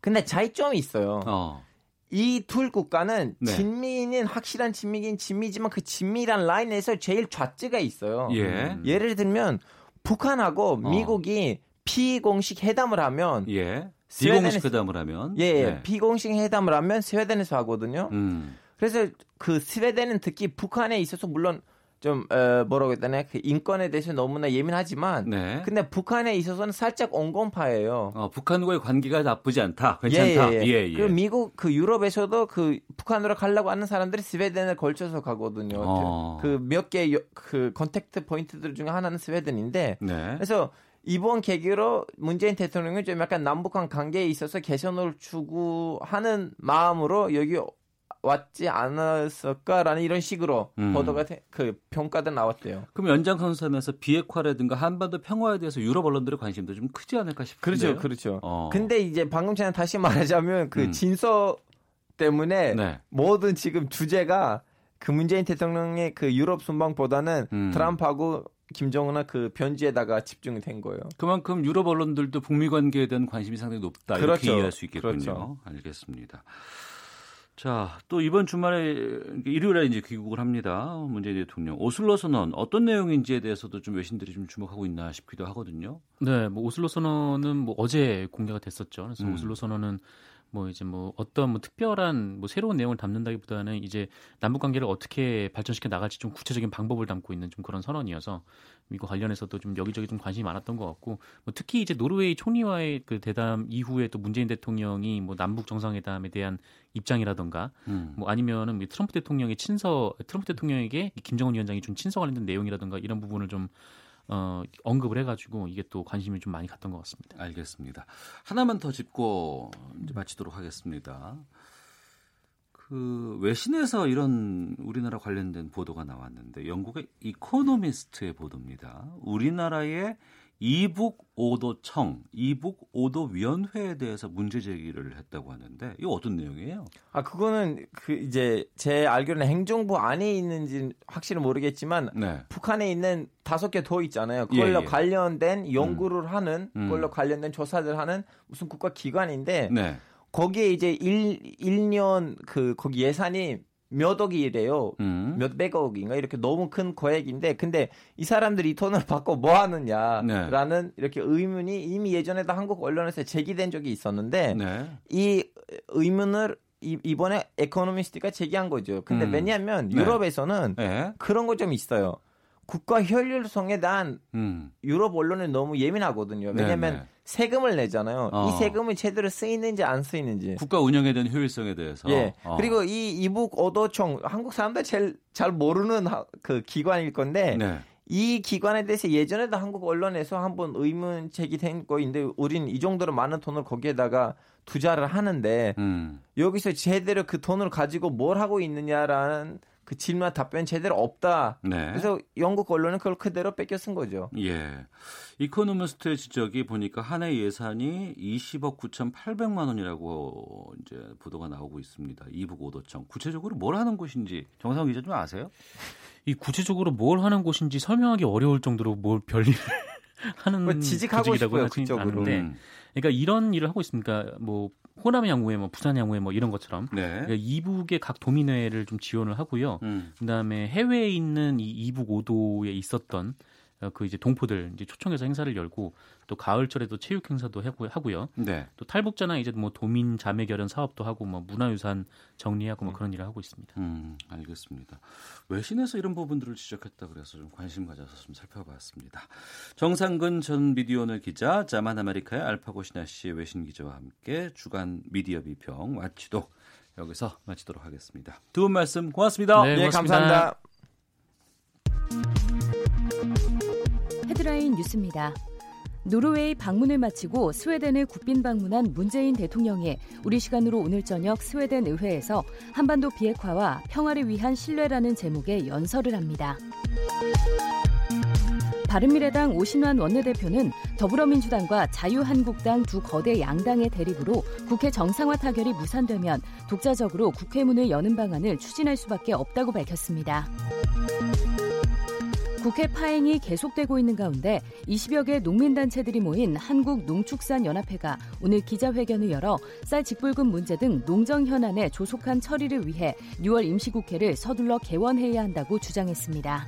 근데 차이점이 있어요. 어. 이둘 국가는 네. 진미는 확실한 진미긴 진미지만 그 진미란 라인에서 제일 좌측에 있어요. 예. 예를 들면 북한하고 어. 미국이 비공식 회담을 하면 예. 비공식 회담을 하면 예, 네. 비공식 회담을 하면 스웨덴에서 하거든요. 음. 그래서 그 스웨덴은 특히 북한에 있어서 물론 좀 어, 뭐라고 해야 되나 그 인권에 대해서 너무나 예민하지만 네. 근데 북한에 있어서는 살짝 온건파예요. 어, 북한과의 관계가 나쁘지 않다. 괜찮다. 예, 예, 예. 예, 그 미국 그 유럽에서도 그 북한으로 가려고 하는 사람들이 스웨덴을 걸쳐서 가거든요. 어. 그몇 개그 contact point들 중에 하나는 스웨덴인데 네. 그래서 이번 계기로 문재인 대통령은 좀 약간 남북한 관계에 있어서 개선을 추구하는 마음으로 여기 왔지 않았을까라는 이런 식으로 음. 보도가 그 평가도 나왔대요. 그럼 연장선상에서 비핵화라든가 한반도 평화에 대해서 유럽 언론들의 관심도 좀 크지 않을까 싶은데. 그렇죠, 그렇죠. 어. 근데 이제 방금 전에 다시 말하자면 그 음. 진서 때문에 네. 모든 지금 주제가 그 문재인 대통령의 그 유럽 순방보다는 음. 트럼프하고 김정은의 그 변지에다가 집중이 된 거예요. 그만큼 유럽 언론들도 북미 관계에 대한 관심이 상당히 높다 그렇죠. 이렇게 이해할 수 있겠군요. 그렇죠. 알겠습니다. 자, 또 이번 주말에 일요일에 이제 귀국을 합니다. 문재인 대통령. 오슬로 선언 어떤 내용인지에 대해서도 좀 외신들이 좀 주목하고 있나 싶기도 하거든요. 네, 뭐 오슬로 선언은 뭐 어제 공개가 됐었죠. 그래서 음. 오슬로 선언은 뭐 이제 뭐 어떤 뭐 특별한 뭐 새로운 내용을 담는다기보다는 이제 남북 관계를 어떻게 발전시켜 나갈지 좀 구체적인 방법을 담고 있는 좀 그런 선언이어서 이거 관련해서도 좀 여기저기 좀 관심이 많았던 것 같고 뭐 특히 이제 노르웨이 총리와의 그 대담 이후에 또 문재인 대통령이 뭐 남북 정상회담에 대한 입장이라던가 음. 뭐 아니면은 트럼프 대통령의 친서 트럼프 대통령에게 김정은 위원장이 준 친서 관련된 내용이라던가 이런 부분을 좀 어, 언급을 해가지고 이게 또 관심이 좀 많이 갔던 것 같습니다. 알겠습니다. 하나만 더 짚고 마치도록 하겠습니다. 그 외신에서 이런 우리나라 관련된 보도가 나왔는데 영국의 이코노미스트의 보도입니다. 우리나라의 이북 오도청, 이북 오도 위원회에 대해서 문제 제기를 했다고 하는데 이거 어떤 내용이에요? 아 그거는 그 이제 제 알기로는 행정부 안에 있는지 확실히 모르겠지만 네. 북한에 있는 다섯 개 더 있잖아요. 그걸로 예, 예. 관련된 연구를 음. 하는, 음. 그걸로 관련된 조사를 하는 무슨 국가 기관인데 네. 거기에 이제 1, 1년 그 거기 예산이 몇 억이래요. 음. 몇백 억인가 이렇게 너무 큰 거액인데 근데 이 사람들이 이 돈을 [LAUGHS] 받고 뭐 하느냐라는 네. 이렇게 의문이 이미 예전에도 한국 언론에서 제기된 적이 있었는데 네. 이 의문을 이, 이번에 에코노미스트가 제기한 거죠. 근데 음. 왜냐하면 네. 유럽에서는 네. 그런 거 좀 있어요. 국가 효율성에 대한 음. 유럽 언론은 너무 예민하거든요. 왜냐하면 네, 네. 세금을 내잖아요. 어. 이 세금이 제대로 쓰이는지 안 쓰이는지. 국가 운영에 대한 효율성에 대해서. 예. 어. 그리고 이 이북 오도청 한국 사람들 제일 잘 모르는 그 기관일 건데 네. 이 기관에 대해서 예전에도 한국 언론에서 한번 의문 제기된 거인데 우린 이 정도로 많은 돈을 거기에다가 투자를 하는데 음. 여기서 제대로 그 돈을 가지고 뭘 하고 있느냐라는 그 질문 답변 제대로 없다. 네. 그래서 영국 언론은 그걸 그대로 뺏겨 쓴 거죠. 예. 이코노미스트의 지적이 보니까 한 해 예산이 20억 9,800만 원이라고 이제 보도가 나오고 있습니다. 이북 오도청. 구체적으로 뭘 하는 곳인지 정상 기자 좀 아세요? 이 구체적으로 뭘 하는 곳인지 설명하기 어려울 정도로 뭘 별일 하는 뭐 지직하고 싶어요 그쪽으로. 음. 그러니까 이런 일을 하고 있습니까? 뭐 호남 양후회, 뭐 부산 양후회, 뭐 이런 것처럼 네. 그러니까 이북의 각 도민회를 좀 지원을 하고요. 음. 그다음에 해외에 있는 이 이북 오도에 있었던 어, 그 이제 동포들 이제 초청해서 행사를 열고 또 가을철에도 체육 행사도 하고요. 네. 또 탈북자나 이제 뭐 도민 자매 결연 사업도 하고 뭐 문화유산 정리하고 뭐 음. 그런 일을 하고 있습니다. 음, 알겠습니다. 외신에서 이런 부분들을 지적했다 그래서 좀 관심 가져서 좀 살펴봤습니다. 정상근 전 미디어오늘 기자, 자만 아메리카의 알파고 신하 씨의 외신 기자와 함께 주간 미디어 비평 마치도 여기서 마치도록 하겠습니다. 두 분 말씀 고맙습니다. 네, 네 감사합니다. 헤드라인 뉴스입니다. 노르웨이 방문을 마치고 스웨덴을 국빈 방문한 문재인 대통령이 우리 시간으로 오늘 저녁 스웨덴 의회에서 한반도 비핵화와 평화를 위한 신뢰라는 제목의 연설을 합니다. 바른미래당 오신환 원내대표는 더불어민주당과 자유한국당 두 거대 양당의 대립으로 국회 정상화 타결이 무산되면 독자적으로 국회문을 여는 방안을 추진할 수밖에 없다고 밝혔습니다. 국회 파행이 계속되고 있는 가운데 20여 개 농민단체들이 모인 한국농축산연합회가 오늘 기자회견을 열어 쌀 직불금 문제 등 농정 현안의 조속한 처리를 위해 6월 임시국회를 서둘러 개원해야 한다고 주장했습니다.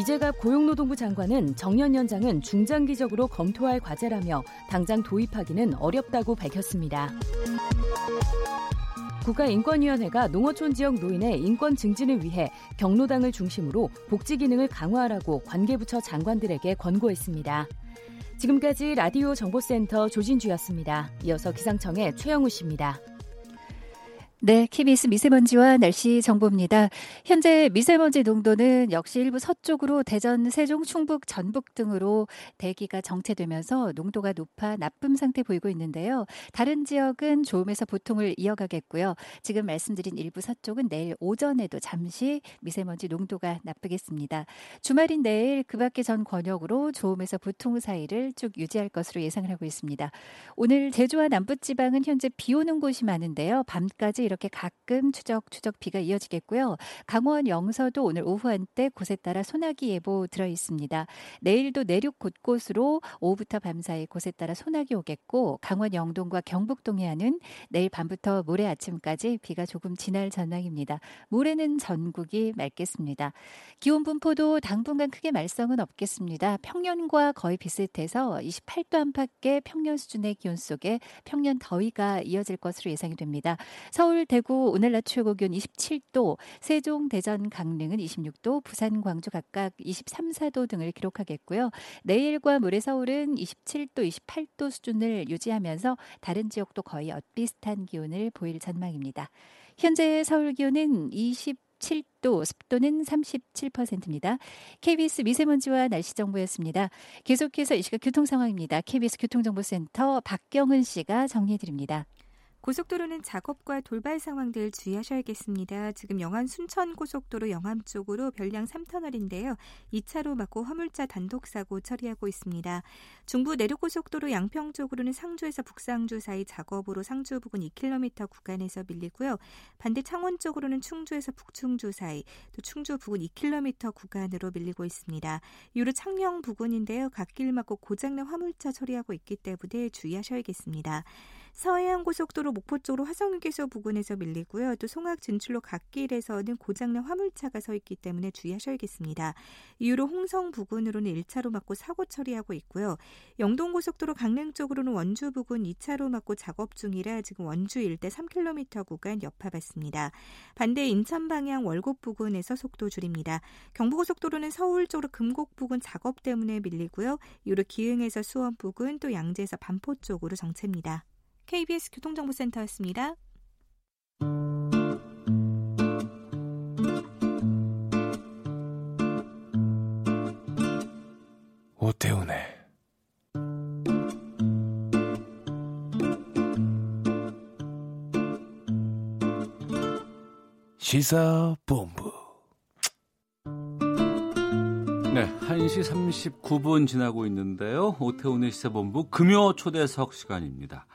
이재갑 고용노동부 장관은 정년 연장은 중장기적으로 검토할 과제라며 당장 도입하기는 어렵다고 밝혔습니다. 국가인권위원회가 농어촌 지역 노인의 인권 증진을 위해 경로당을 중심으로 복지 기능을 강화하라고 관계부처 장관들에게 권고했습니다. 지금까지 라디오 정보센터 조진주였습니다. 이어서 기상청의 최영우 씨입니다. 네, KBS 미세먼지와 날씨 정보입니다. 현재 미세먼지 농도는 역시 일부 서쪽으로 대전, 세종, 충북, 전북 등으로 대기가 정체되면서 농도가 높아 나쁨 상태 보이고 있는데요. 다른 지역은 좋음에서 보통을 이어가겠고요. 지금 말씀드린 일부 서쪽은 내일 오전에도 잠시 미세먼지 농도가 나쁘겠습니다. 주말인 내일 그 밖의 전 권역으로 좋음에서 보통 사이를 쭉 유지할 것으로 예상을 하고 있습니다. 오늘 제주와 남부 지방은 현재 비 오는 곳이 많은데요. 밤까지 이렇게 가끔 추적 추적 비가 이어지겠고요. 강원 영서도 오늘 오후 한때 곳에 따라 소나기 예보 들어 있습니다. 내일도 내륙 곳곳으로 오후부터 밤사이 곳에 따라 소나기 오겠고 강원 영동과 경북 동해안은 내일 밤부터 모레 아침까지 비가 조금 지날 전망입니다. 모레는 전국이 맑겠습니다. 기온 분포도 당분간 크게 말썽은 없겠습니다. 평년과 거의 비슷해서 28도 안팎의 평년 수준의 기온 속에 평년 더위가 이어질 것으로 예상이 됩니다. 서울 서울, 대구 오늘 낮 최고 기온 27도, 세종, 대전, 강릉은 26도, 부산, 광주 각각 23, 4도 등을 기록하겠고요. 내일과 모레 서울은 27도, 28도 수준을 유지하면서 다른 지역도 거의 엇비슷한 기온을 보일 전망입니다. 현재 서울 기온은 20 7도, 습도는 37%입니다. KBS 미세먼지와 날씨 정보였습니다. 계속해서 이 시각 교통 상황입니다. KBS 교통정보센터 박경은 씨가 정리해 드립니다. 고속도로는 작업과 돌발 상황들 주의하셔야겠습니다. 지금 영암 순천 고속도로 영암 쪽으로 별량 3터널인데요. 2차로 막고 화물차 단독 사고 처리하고 있습니다. 중부 내륙 고속도로 양평 쪽으로는 상주에서 북상주 사이 작업으로 상주 부근 2km 구간에서 밀리고요. 반대 창원 쪽으로는 충주에서 북충주 사이, 또 충주 부근 2km 구간으로 밀리고 있습니다. 이후로 창녕 부근인데요. 갓길 막고 고장난 화물차 처리하고 있기 때문에 주의하셔야겠습니다. 서해안 고속도로 목포 쪽으로 화성휴게소 부근에서 밀리고요. 또 송악 진출로 갓길에서는 고장난 화물차가 서 있기 때문에 주의하셔야겠습니다. 이후로 홍성 부근으로는 1차로 막고 사고 처리하고 있고요. 영동 고속도로 강릉 쪽으로는 원주 부근 2차로 막고 작업 중이라 지금 원주 일대 3km 구간 여파받습니다. 반대 인천 방향 월곡 부근에서 속도 줄입니다. 경부고속도로는 서울 쪽으로 금곡 부근 작업 때문에 밀리고요. 이후로 기흥에서 수원 부근 또 양재에서 반포 쪽으로 정체입니다. KBS 교통정보센터였습니다. 오태훈의 시사본부 네, 1시 39분 지나고 있는데요. 오태훈의 시사본부 금요 초대석 시간입니다.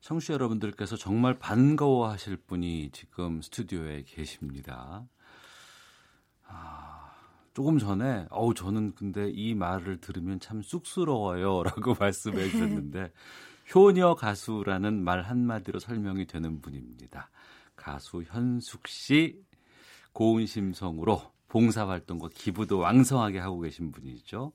청취자 여러분들께서 정말 반가워하실 분이 지금 스튜디오에 계십니다. 아, 조금 전에 어우 저는 근데 이 말을 들으면 참 쑥스러워요라고 [LAUGHS] 말씀해 주셨는데 효녀 가수라는 말 한마디로 설명이 되는 분입니다. 가수 현숙 씨 고운 심성으로 봉사활동과 기부도 왕성하게 하고 계신 분이죠.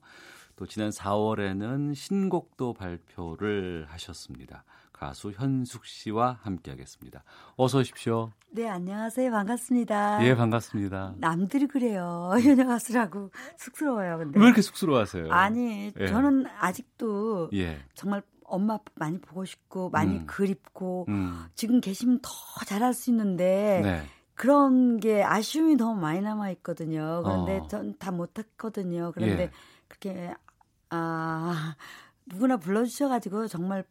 또 지난 4월에는 신곡도 발표를 하셨습니다. 가수 현숙 씨와 함께하겠습니다. 어서 오십시오. 네, 안녕하세요. 반갑습니다. 예, 반갑습니다. 남들이 그래요. [LAUGHS] 효녀 가수라고 쑥스러워요. 근데 왜 이렇게 쑥스러워하세요? 아니, 예. 저는 아직도 예. 정말 엄마 많이 보고 싶고 많이 음. 그립고 음. 지금 계시면 더 잘할 수 있는데 네. 그런 게 아쉬움이 너무 많이 남아 있거든요. 그런데 어. 전다 못했거든요. 그런데 예. 그렇게 아 누구나 불러주셔가지고 정말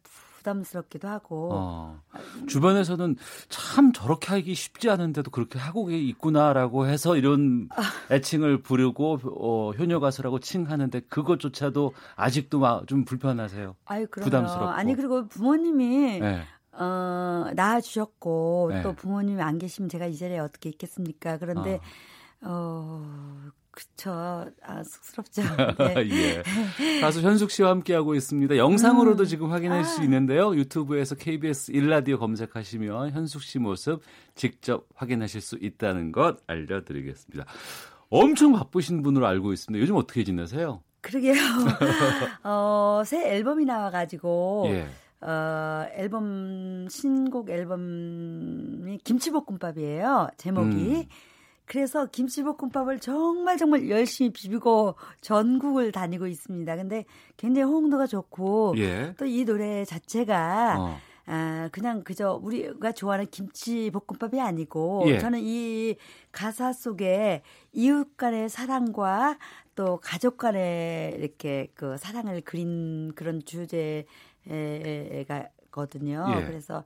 부담스럽기도 하고. 어. 주변에서는 참 저렇게 하기 쉽지 않은데도 그렇게 하고 있구나라고 해서 이런 아. 애칭을 부르고 어, 효녀 가수라고 칭하는데 그것조차도 아직도 막 좀 불편하세요. 아유, 부담스럽고. 아니 그리고 부모님이 네. 어, 낳아주셨고 네. 또 부모님이 안 계시면 제가 이 자리에 어떻게 있겠습니까? 그런데 어, 어 그쵸. 아, 쑥스럽죠. [LAUGHS] 네. 예. 가수 현숙 씨와 함께하고 있습니다. 영상으로도 음. 지금 확인할 아. 수 있는데요. 유튜브에서 KBS 1라디오 검색하시면 현숙 씨 모습 직접 확인하실 수 있다는 것 알려드리겠습니다. 엄청 바쁘신 분으로 알고 있습니다. 요즘 어떻게 지내세요? 그러게요. [LAUGHS] 어, 새 앨범이 나와가지고. 예. 어, 앨범, 신곡 앨범이 김치볶음밥이에요. 제목이. 음. 그래서 김치볶음밥을 정말 정말 열심히 비비고 전국을 다니고 있습니다. 근데 굉장히 호응도가 좋고 예. 또이 노래 자체가 어. 아, 그냥 그저 우리가 좋아하는 김치볶음밥이 아니고 예. 저는 이 가사 속에 이웃 간의 사랑과 또 가족 간의 이렇게 그 사랑을 그린 그런 주제가 거든요. 예. 그래서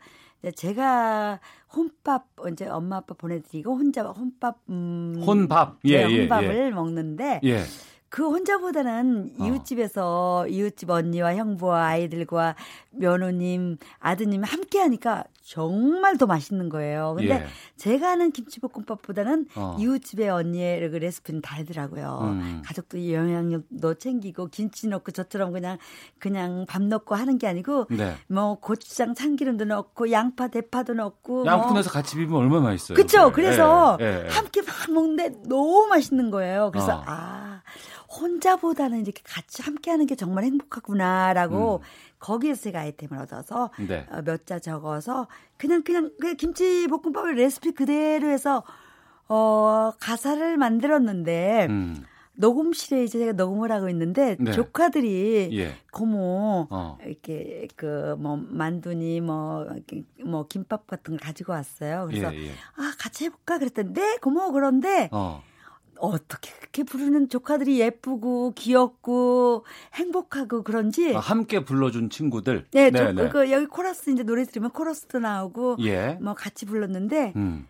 제가 혼밥 이제 엄마 아빠 보내드리고 혼자 혼밥 음, 혼밥 예, 네, 혼밥을 예, 예. 먹는데 예. 그 혼자보다는 어. 이웃집에서 어. 이웃집 언니와 형부와 아이들과 며느님, 아드님 함께 하니까 정말 더 맛있는 거예요. 근데 예. 제가 하는 김치볶음밥보다는 어. 이웃집의 언니의 그 레시피는 다르더라고요. 음. 가족도 영양력도 챙기고 김치 넣고 저처럼 그냥 그냥 밥 넣고 하는 게 아니고 네. 뭐 고추장 참기름도 넣고 양파 대파도 넣고 양푼에서 뭐. 같이 비비면 얼마나 맛있어요. 그렇죠. 네. 그래서 네. 함께 막 먹는데 너무 맛있는 거예요. 그래서 어. 아 혼자보다는 이렇게 같이 함께 하는 게 정말 행복하구나라고 음. 거기에서 제가 아이템을 얻어서 네. 어, 몇자 적어서 그냥 그냥 그 김치 볶음밥을 레시피 그대로 해서 어 가사를 만들었는데 음. 녹음실에 이제 제가 녹음을 하고 있는데 네. 조카들이 예. 고모 어. 이렇게 그 뭐 만두니 뭐뭐 뭐 김밥 같은 걸 가지고 왔어요. 그래서 예, 예. 아 같이 해볼까 그랬더니 네 고모 그런데 어. 어떻게 그렇게 부르는 조카들이 예쁘고 귀엽고 행복하고 그런지 아, 함께 불러준 친구들. 네, 네, 네. 그 여기 코러스 이제 노래 들으면 코러스도 나오고 예. 뭐 같이 불렀는데 음.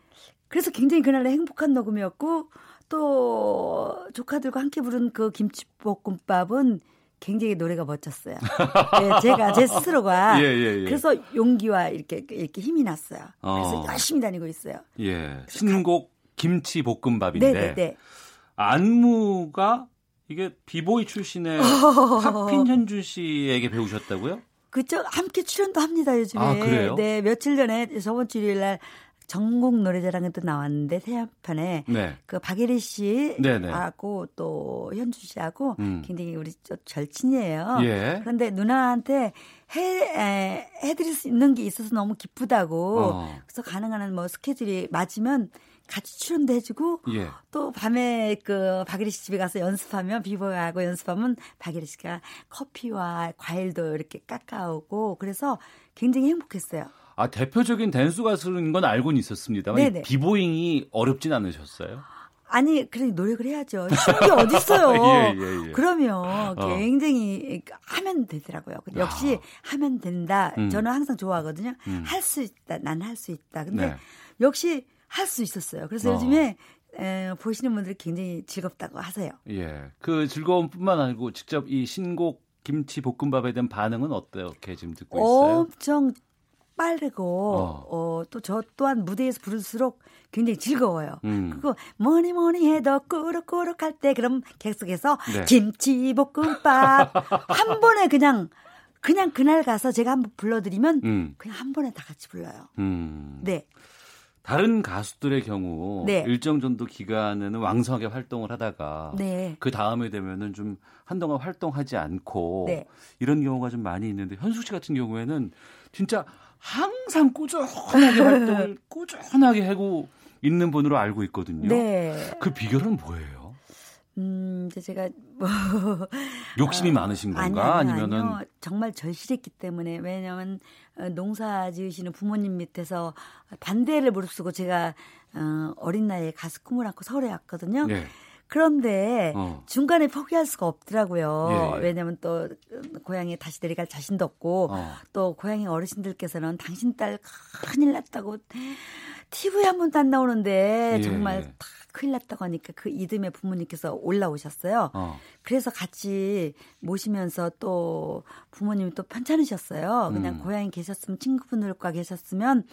그래서 굉장히 그날은 행복한 녹음이었고 또 조카들과 함께 부른 그 김치볶음밥은 굉장히 노래가 멋졌어요. 네, 제가 제 [LAUGHS] 스스로가 예, 예, 예. 그래서 용기와 이렇게 이렇게 힘이 났어요. 그래서 어. 열심히 다니고 있어요. 예, 신곡 김치 볶음밥인데 네네네. 네, 네. 안무가 이게 비보이 출신의 [LAUGHS] 하핀 현준 씨에게 배우셨다고요? 그쵸 함께 출연도 합니다 요즘에. 아, 그래요? 네 며칠 전에 저번 주 일요일 날 전국 노래자랑에 또 나왔는데 새한편에 네. 그 박예리 씨하고 또 현준 씨하고 음. 굉장히 우리 절친이에요. 예. 그런데 누나한테 해 에, 해드릴 수 있는 게 있어서 너무 기쁘다고. 어. 그래서 가능한 한뭐 스케줄이 맞으면 같이 출연도 해주고 예. 또 밤에 그 박예리 씨 집에 가서 연습하면 비보하고 연습하면 박예리 씨가 커피와 과일도 이렇게 깎아오고 그래서 굉장히 행복했어요. 아 대표적인 댄스 가수인 건 알고는 있었습니다만 비보잉이 어렵진 않으셨어요? 아니, 그래 노력을 해야죠. 쉽게 어딨어요. [LAUGHS] 예, 예, 예. 그러면 어. 굉장히 하면 되더라고요. 역시 아. 하면 된다. 음. 저는 항상 좋아하거든요. 음. 할수 있다. 난 할 수 있다. 근데 네. 역시 할 수 있었어요. 그래서 어. 요즘에 에, 보시는 분들이 굉장히 즐겁다고 하세요. 예. 그 즐거움뿐만 아니고 직접 이 신곡 김치 볶음밥에 대한 반응은 어떻게 지금 듣고 있어요? 엄청 빠르고 어. 어 또 저 또한 무대에서 부를수록 굉장히 즐거워요. 음. 그거 뭐니 뭐니 해도 꾸룩꾸룩 할 때 그럼 계속해서 네. 김치 볶음밥 [LAUGHS] 한 번에 그냥 그냥 그날 가서 제가 한번 불러드리면 음. 그냥 한 번에 다 같이 불러요. 음. 네. 다른 가수들의 경우 네. 일정 정도 기간에는 왕성하게 활동을 하다가 네. 그 다음에 되면은 좀 한동안 활동하지 않고 네. 이런 경우가 좀 많이 있는데 현숙 씨 같은 경우에는 진짜 항상 꾸준하게 활동을 [LAUGHS] 꾸준하게 하고 있는 분으로 알고 있거든요. 네. 그 비결은 뭐예요? 음, 이제 제가 뭐 [LAUGHS] 욕심이 어, 많으신 건가 아니, 아니, 면은 정말 절실했기 때문에 왜냐면 어, 농사 지으시는 부모님 밑에서 반대를 무릅쓰고 제가 어, 어린 나이에 가수 꿈을 안고 서울에 왔거든요. 네. 그런데 어. 중간에 포기할 수가 없더라고요. 예, 예. 왜냐하면 또 고향에 다시 내려갈 자신도 없고 어. 또 고향의 어르신들께서는 당신 딸 큰일 났다고 TV에 한 번도 안 나오는데 예. 정말 다 큰일 났다고 하니까 그 이듬해 부모님께서 올라오셨어요. 어. 그래서 같이 모시면서 또 부모님이 또 편찮으셨어요. 그냥 음. 고향에 계셨으면 친구분들과 계셨으면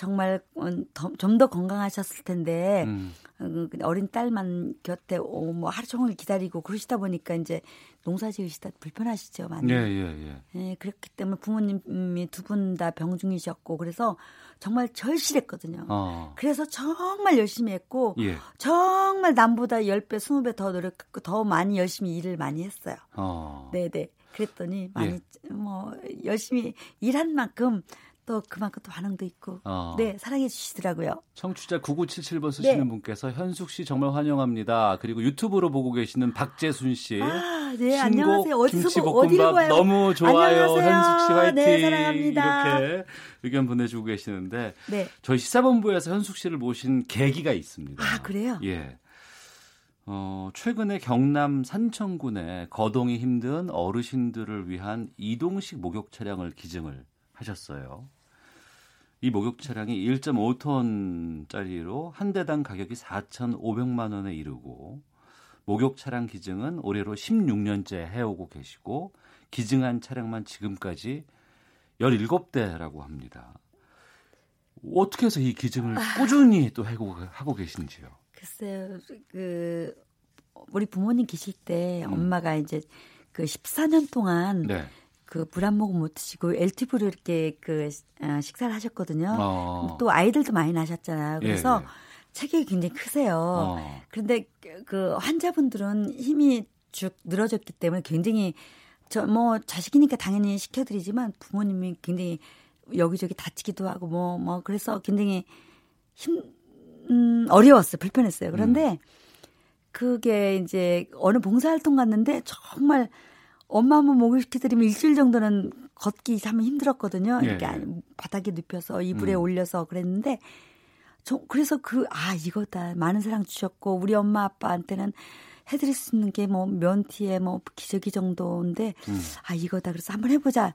정말 어, 좀더 건강하셨을 텐데 음. 어, 어린 딸만 곁에 뭐 하루 종일 기다리고 그러시다 보니까 이제 농사 지으시다 불편하시죠 많이. 예, 예, 예. 예 그렇기 때문에 부모님이 두 분 다 병중이셨고 그래서 정말 절실했거든요. 어. 그래서 정말 열심히 했고 예. 정말 남보다 10배, 20배 더 노력했고 더 많이 열심히 일을 많이 했어요. 어. 네, 네. 그랬더니 많이 예. 뭐 열심히 일한 만큼 또 그만큼 또 반응도 있고 어. 네 사랑해 주시더라고요. 청취자 9977번 쓰시는 네. 분께서 현숙 씨 정말 환영합니다. 그리고 유튜브로 보고 계시는 박재순 씨. 아, 네 안녕하세요. 어디서 어디로 봐요? 너무 좋아요. 안녕하세요. 현숙 씨 화이팅. 네, 사랑합니다. 이렇게 의견 보내주고 계시는데 네. 저희 시사본부에서 현숙 씨를 모신 계기가 있습니다. 아 그래요? 예. 어, 최근에 경남 산청군에 거동이 힘든 어르신들을 위한 이동식 목욕 차량을 기증을 하셨어요. 이 목욕 차량이 1.5톤짜리로 한 대당 가격이 4,500만 원에 이르고 목욕 차량 기증은 올해로 16년째 해오고 계시고 기증한 차량만 지금까지 17대라고 합니다. 어떻게 해서 이 기증을 아. 꾸준히 또 하고, 하고 계신지요? 글쎄요, 그, 우리 부모님 계실 때 음. 엄마가 이제 그 14년 동안 네. 그 물 한 모금 못 드시고 엘티브로 이렇게 그 어, 식사를 하셨거든요. 어. 또 아이들도 많이 나셨잖아요. 그래서 예, 예. 체격이 굉장히 크세요. 어. 그런데 그 환자분들은 힘이 쭉 늘어졌기 때문에 굉장히 저 뭐 자식이니까 당연히 시켜드리지만 부모님이 굉장히 여기저기 다치기도 하고 뭐뭐 뭐 그래서 굉장히 힘 음, 어려웠어요. 불편했어요. 그런데 음. 그게 이제 어느 봉사활동 갔는데 정말 엄마 한번 목욕 시켜드리면 일주일 정도는 걷기 참 힘들었거든요. 예, 이렇게 예. 바닥에 눕혀서 이불에 음. 올려서 그랬는데 저 그래서 그 아 이거다 많은 사랑 주셨고 우리 엄마 아빠한테는 해드릴 수 있는 게 뭐 면티에 뭐 기저귀 정도인데 음. 아 이거다 그래서 한번 해보자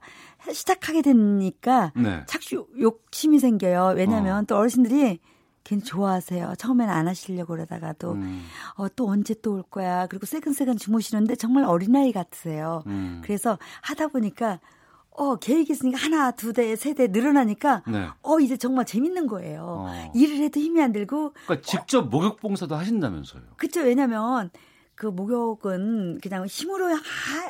시작하게 되니까 네. 착시 욕심이 생겨요. 왜냐하면 어. 또 어르신들이 괜히 좋아하세요. 처음에는 안 하시려고 그러다가도 음. 어, 또 언제 또 올 거야. 그리고 새근새근 주무시는데 정말 어린아이 같으세요. 음. 그래서 하다 보니까 어, 계획이 있으니까 하나, 두 대, 세 대 늘어나니까 네. 어, 이제 정말 재밌는 거예요. 어. 일을 해도 힘이 안 들고 그러니까 직접 어, 목욕 봉사도 하신다면서요. 그렇죠. 왜냐면 그 목욕은 그냥 힘으로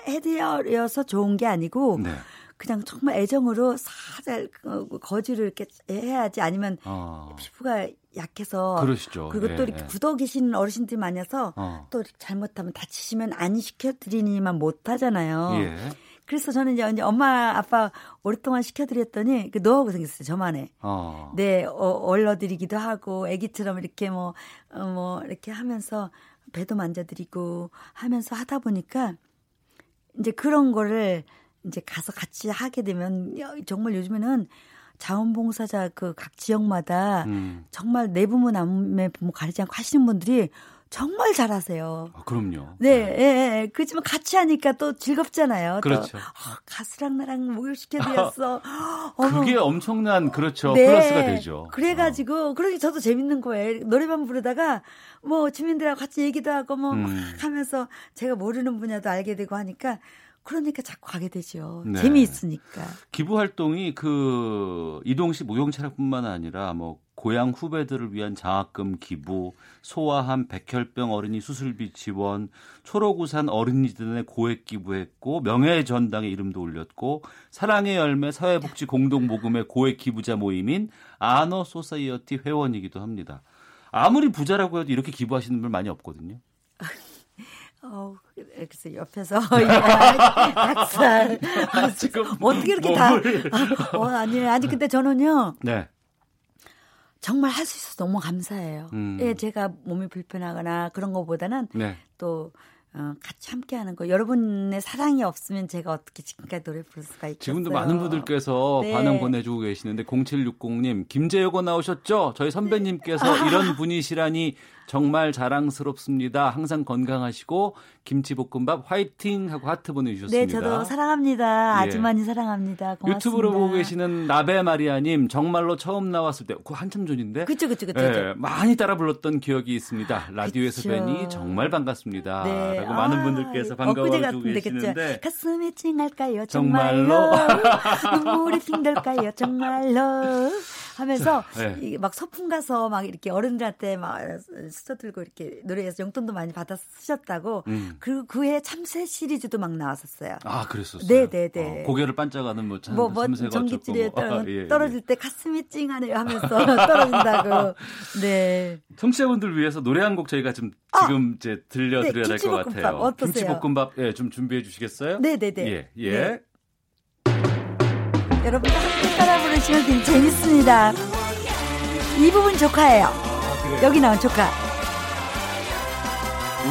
해드려서 좋은 게 아니고 네. 그냥 정말 애정으로 살살 어, 거지를 이렇게 해야지 아니면 어. 피부가 약해서 그러시죠. 그리고 예, 또 이렇게 예. 굳어 계시는 어르신들이 많아서 어. 또 잘못하면 다치시면 안 시켜드리니만 못하잖아요. 예. 그래서 저는 이제 엄마 아빠 오랫동안 시켜드렸더니 그 노하우가 생겼어요 저만의. 어. 네, 어, 얼러드리기도 하고 아기처럼 이렇게 뭐, 어, 뭐 이렇게 하면서 배도 만져드리고 하면서 하다 보니까 이제 그런 거를 이제 가서 같이 하게 되면 정말 요즘에는 자원봉사자 그 각 지역마다 음. 정말 내부모 남의 부모 가리지 않고 하시는 분들이 정말 잘하세요. 아, 그럼요. 네, 네. 예, 예. 그렇지만 같이 하니까 또 즐겁잖아요. 그렇죠. 또, 어, 가수랑 나랑 목욕시켜드렸어. [LAUGHS] 그게 엄청난 그렇죠. 네. 플러스가 되죠. 그래가지고 어. 그러니 저도 재밌는 거예요. 노래방 부르다가 뭐 주민들하고 같이 얘기도 하고 뭐 음. 하면서 제가 모르는 분야도 알게 되고 하니까 그러니까 자꾸 가게 되죠. 네. 재미있으니까. 기부 활동이 그 이동식 목욕차량뿐만 아니라 뭐 고향 후배들을 위한 장학금 기부, 소아암 백혈병 어린이 수술비 지원, 초록우산 어린이들의 고액 기부했고 명예전당에 이름도 올렸고 사랑의 열매 사회복지 공동 모금의 고액 기부자 모임인 아너 소사이어티 회원이기도 합니다. 아무리 부자라고 해도 이렇게 기부하시는 분 많이 없거든요. [LAUGHS] 어, 그래서 옆에서 [LAUGHS] 닭살 아, 지금 어떻게 이렇게 다 어, 아니에요. 아니 근데 저는요. 네. 정말 할 수 있어서 너무 감사해요. 음. 예, 제가 몸이 불편하거나 그런 것보다는 네. 또 어, 같이 함께하는 거. 여러분의 사랑이 없으면 제가 어떻게 지금까지 노래 부를 수가 있겠어요. 지금도 많은 분들께서 네. 반응 보내주고 계시는데 0760님 김재효가 나오셨죠? 저희 선배님께서 아. 이런 분이시라니 정말 자랑스럽습니다. 항상 건강하시고 김치볶음밥 화이팅 하고 하트 보내주셨습니다. 네, 저도 사랑합니다. 예. 아주 많이 사랑합니다. 고맙습니다. 유튜브로 보고 계시는 나베 마리아님 정말로 처음 나왔을 때 그 한참 전인데. 그쵸, 그쵸, 그쵸. 예, 많이 따라 불렀던 기억이 있습니다. 라디오에서 그쵸. 뵈니 정말 반갑습니다. 네. 라고 많은 아, 분들께서 반가워주고 계시는데. 가슴이 찡할까요? 정말로. [LAUGHS] 눈물이 핑들까요? 정말로. 하면서 [LAUGHS] 네. 막 서품 가서 막 이렇게 어른들한테 막 수저 들고 이렇게 노래해서 용돈도 많이 받아 쓰셨다고. 음. 그리고 그해 참새 시리즈도 막 나왔었어요. 아, 그랬었어요. 네, 네, 네. 어, 고개를 반짝하는 뭐, 참, 뭐, 뭐 전기줄에 뭐. 아, 예, 예, 떨어질 때 가슴이 찡하네요 하면서 [LAUGHS] 떨어진다고. 네. 청취자분들 위해서 노래 한 곡 저희가 좀 아! 지금 아, 이제 들려드려야 네, 될것 같아요. 어떠세요? 김치볶음밥 예, 좀 준비해 주시겠어요? 네, 네, 네. 예, 예. 네. 여러분 함께 따라 부르시면 되게 재밌습니다. 이 부분 조카예요. 아, 여기 나온 조카.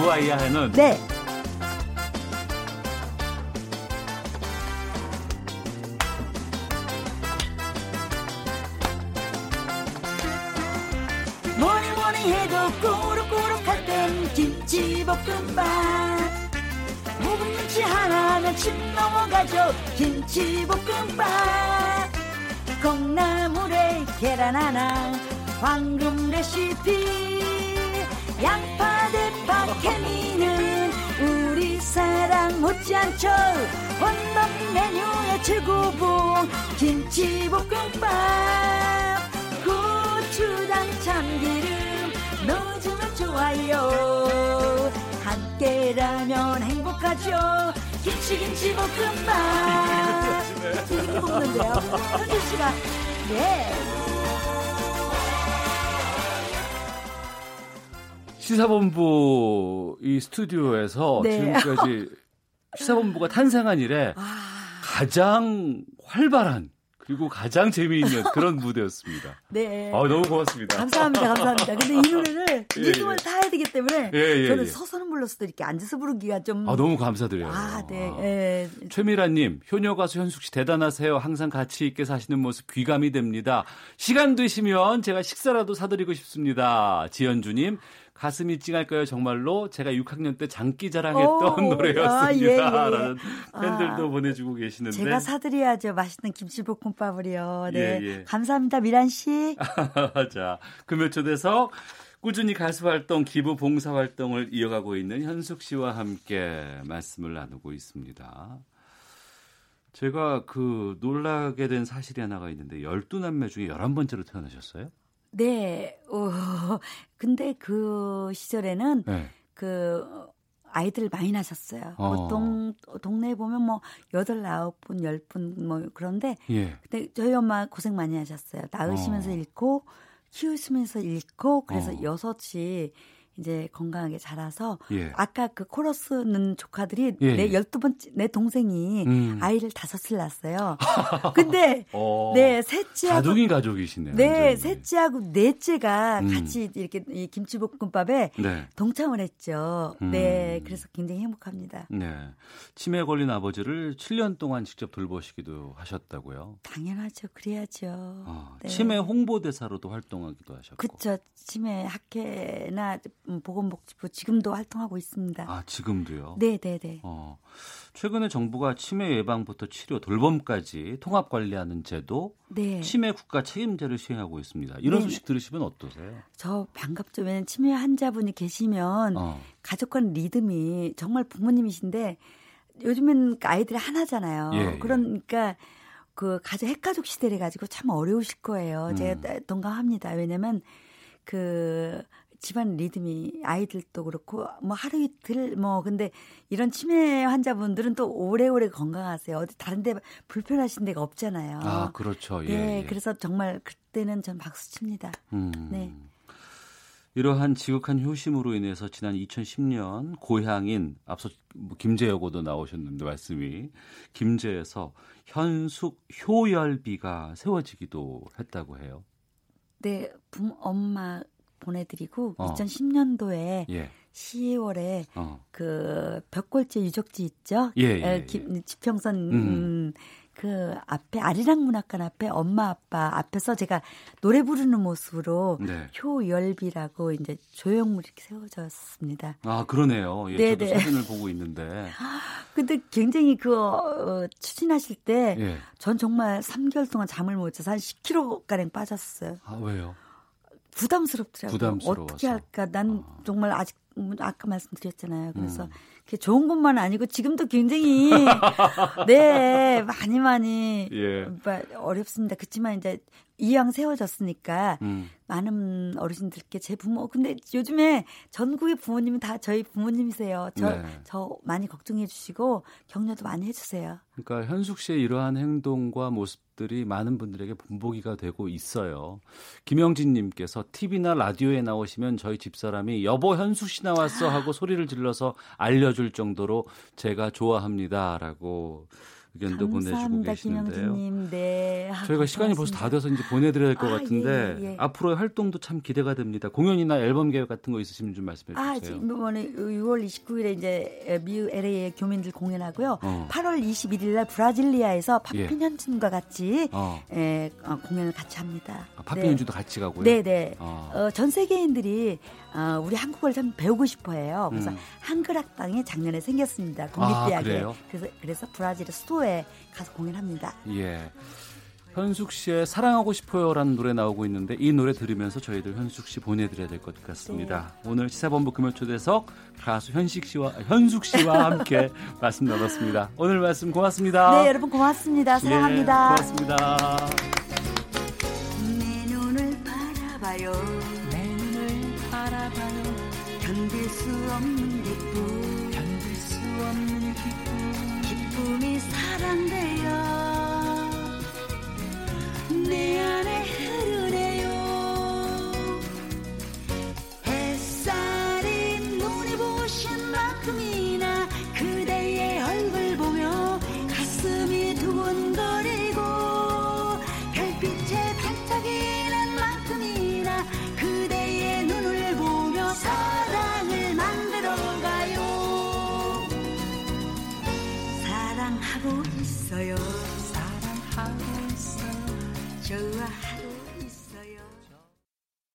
우아이야는 네. 뭐니 뭐니 해도 꾸룩꾸룩할 땐 김치볶음밥 묵은 김치 하나면 침 넘어가죠. 김치볶음밥. 콩나물에 계란 하나. 황금 레시피. 양파 대파 케미는 우리 사랑 못지않죠. 혼밥 메뉴의 최고봉 김치볶음밥. 고추장 참기름 넣어주면 좋아요 함께라면 행복하죠. 김치 김치 볶음밥. [LAUGHS] 김치 볶는데요. 현주 씨가 네. 시사본부 이 스튜디오에서 네. 지금까지 [LAUGHS] 시사본부가 탄생한 이래 아... 가장 활발한 그리고 가장 재미있는 [LAUGHS] 그런 무대였습니다. 네. 아, 너무 고맙습니다. 감사합니다, 감사합니다. 근데 이 노래를 [LAUGHS] 예, 리듬을 예. 타야 되기 때문에 예, 예, 저는 예. 서서는 불렀어도 이렇게 앉아서 부르기가 좀. 아, 너무 감사드려요. 아, 네. 아. 예. 최미라님, 효녀 가수 현숙 씨 대단하세요. 항상 가치 있게 사시는 모습 귀감이 됩니다. 시간 되시면 제가 식사라도 사드리고 싶습니다. 지현주님, 가슴이 찡할까요? 정말로 제가 6학년 때 장기 자랑했던 오, 노래였습니다. 아, 예, 예. 라는 팬들도 아, 보내주고 계시는데. 제가 사드려야죠. 맛있는 김치볶음밥을요. 네. 예, 예. 감사합니다. 미란 씨. [LAUGHS] 자, 금요 초대석 꾸준히 가수 활동, 기부 봉사 활동을 이어가고 있는 현숙 씨와 함께 말씀을 나누고 있습니다. 제가 그 놀라게 된 사실이 하나가 있는데 12남매 중에 11번째로 태어나셨어요? 네. 어, [LAUGHS] 근데 그 시절에는 네. 그 아이들 많이 낳으셨어요. 어. 보통 동네에 보면 뭐 여덟 아홉 분, 열 분 뭐 그런데 예. 근데 저희 엄마 고생 많이 하셨어요. 낳으시면서 어. 잃고 키우시면서 잃고 그래서 어. 여섯이 이제 건강하게 자라서 예. 아까 그 코러스는 조카들이 예. 내 열두 번째 내 동생이 음. 아이를 다섯을 낳았어요. 근데 [LAUGHS] 어, 네 셋째하고 다둥이 가족이시네요. 네 완전히. 셋째하고 넷째가 음. 같이 이렇게 이 김치볶음밥에 네. 동참을 했죠. 음. 네 그래서 굉장히 행복합니다. 네 치매 걸린 아버지를 7년 동안 직접 돌보시기도 하셨다고요. 당연하죠. 그래야죠. 어, 네. 치매 홍보대사로도 활동하기도 하셨고. 그렇죠. 치매 학회나 음, 보건복지부 지금도 활동하고 있습니다. 아 지금도요? 네, 네, 네. 어, 최근에 정부가 치매 예방부터 치료, 돌봄까지 통합 관리하는 제도, 네. 치매 국가 책임제를 시행하고 있습니다. 이런 네. 소식 들으시면 어떠세요? 저 반갑죠. 왜냐면 치매 환자분이 계시면 어. 가족 간 리듬이 정말 부모님이신데 요즘엔 아이들이 하나잖아요. 예, 그러니까 그 가족 핵가족 시대를 가지고 참 어려우실 거예요. 음. 제가 동감합니다. 왜냐면 그 집안 리듬이 아이들도 그렇고 뭐 하루 이틀 뭐 근데 이런 치매 환자분들은 또 오래오래 건강하세요. 어디 다른 데 불편하신 데가 없잖아요. 아, 그렇죠. 예, 네. 예. 그래서 정말 그때는 전 박수 칩니다. 음. 네. 이러한 지극한 효심으로 인해서 지난 2010년 고향인 앞서 뭐 김제여고도 나오셨는데 말씀이 김제에서 현숙 효열비가 세워지기도 했다고 해요. 네, 부모, 엄마 보내드리고 어. 2010년도에 예. 10월에 어. 그 벽골제 유적지 있죠? 예, 예, 예. 지평선 음. 음. 그 앞에 아리랑 문학관 앞에 엄마 아빠 앞에서 제가 노래 부르는 모습으로 네. 효열비라고 이제 조형물이 이렇게 세워졌습니다. 아 그러네요. 예, 네네. 저도 사진을 보고 있는데. 근데 굉장히 그 어, 추진하실 때전 예. 정말 3개월 동안 잠을 못 자서 한 10kg 가량 빠졌어요. 아 왜요? 부담스럽더라고요. 부담스러워서. 어떻게 할까? 난 아. 정말 아직 아까 말씀드렸잖아요. 그래서 음. 그게 좋은 것만 아니고 지금도 굉장히 [LAUGHS] 네 많이 많이 예. 어렵습니다. 그렇지만 이제 이왕 세워졌으니까 음. 많은 어르신들께 제 부모 근데 요즘에 전국의 부모님은 다 저희 부모님이세요. 저저 네. 저 많이 걱정해 주시고 격려도 많이 해 주세요. 그러니까 현숙 씨의 이러한 행동과 모습들이 많은 분들에게 본보기가 되고 있어요. 김영진 님께서 TV나 라디오에 나오시면 저희 집사람이 여보 현숙 씨 나왔어 하고 소리를 질러서 알려 줄 정도로 제가 좋아합니다라고 의견도 보내주고 계시는데요. 네. 아, 저희가 시간이 벌써 다 돼서 이제 보내드려야 될것 아, 같은데 예, 예, 예. 앞으로의 활동도 참 기대가 됩니다. 공연이나 앨범 계획 같은 거 있으시면 좀 말씀해 아, 주세요. 아, 이번에 6월 29일에 이제 미국 LA의 교민들 공연하고요. 어. 8월 21일 날 브라질리아에서 파핀 현준과 예. 같이 어. 예, 어, 공연을 같이 합니다. 아, 파핀 네. 현준도 같이 가고요. 네, 네. 어. 어, 전 세계인들이 어, 우리 한국어를 참 배우고 싶어해요. 그래서 음. 한글 학당이 작년에 생겼습니다. 국립대학에. 아, 그래서 그래서 브라질 수도에 가서 공연합니다. 예. 현숙 씨의 사랑하고 싶어요라는 노래 나오고 있는데 이 노래 들으면서 저희들 현숙 씨 보내드려야 될 것 같습니다. 네. 오늘 시사본부 금요초대석 가수 현식 씨와 현숙 씨와 함께 [LAUGHS] 말씀 나눴습니다. 오늘 말씀 고맙습니다. 네, 여러분 고맙습니다. 사랑합니다. 예, 고맙습니다. 수 없는 기쁨 견딜 수 없는 기쁨. 기쁨이 사랑되어 내 안에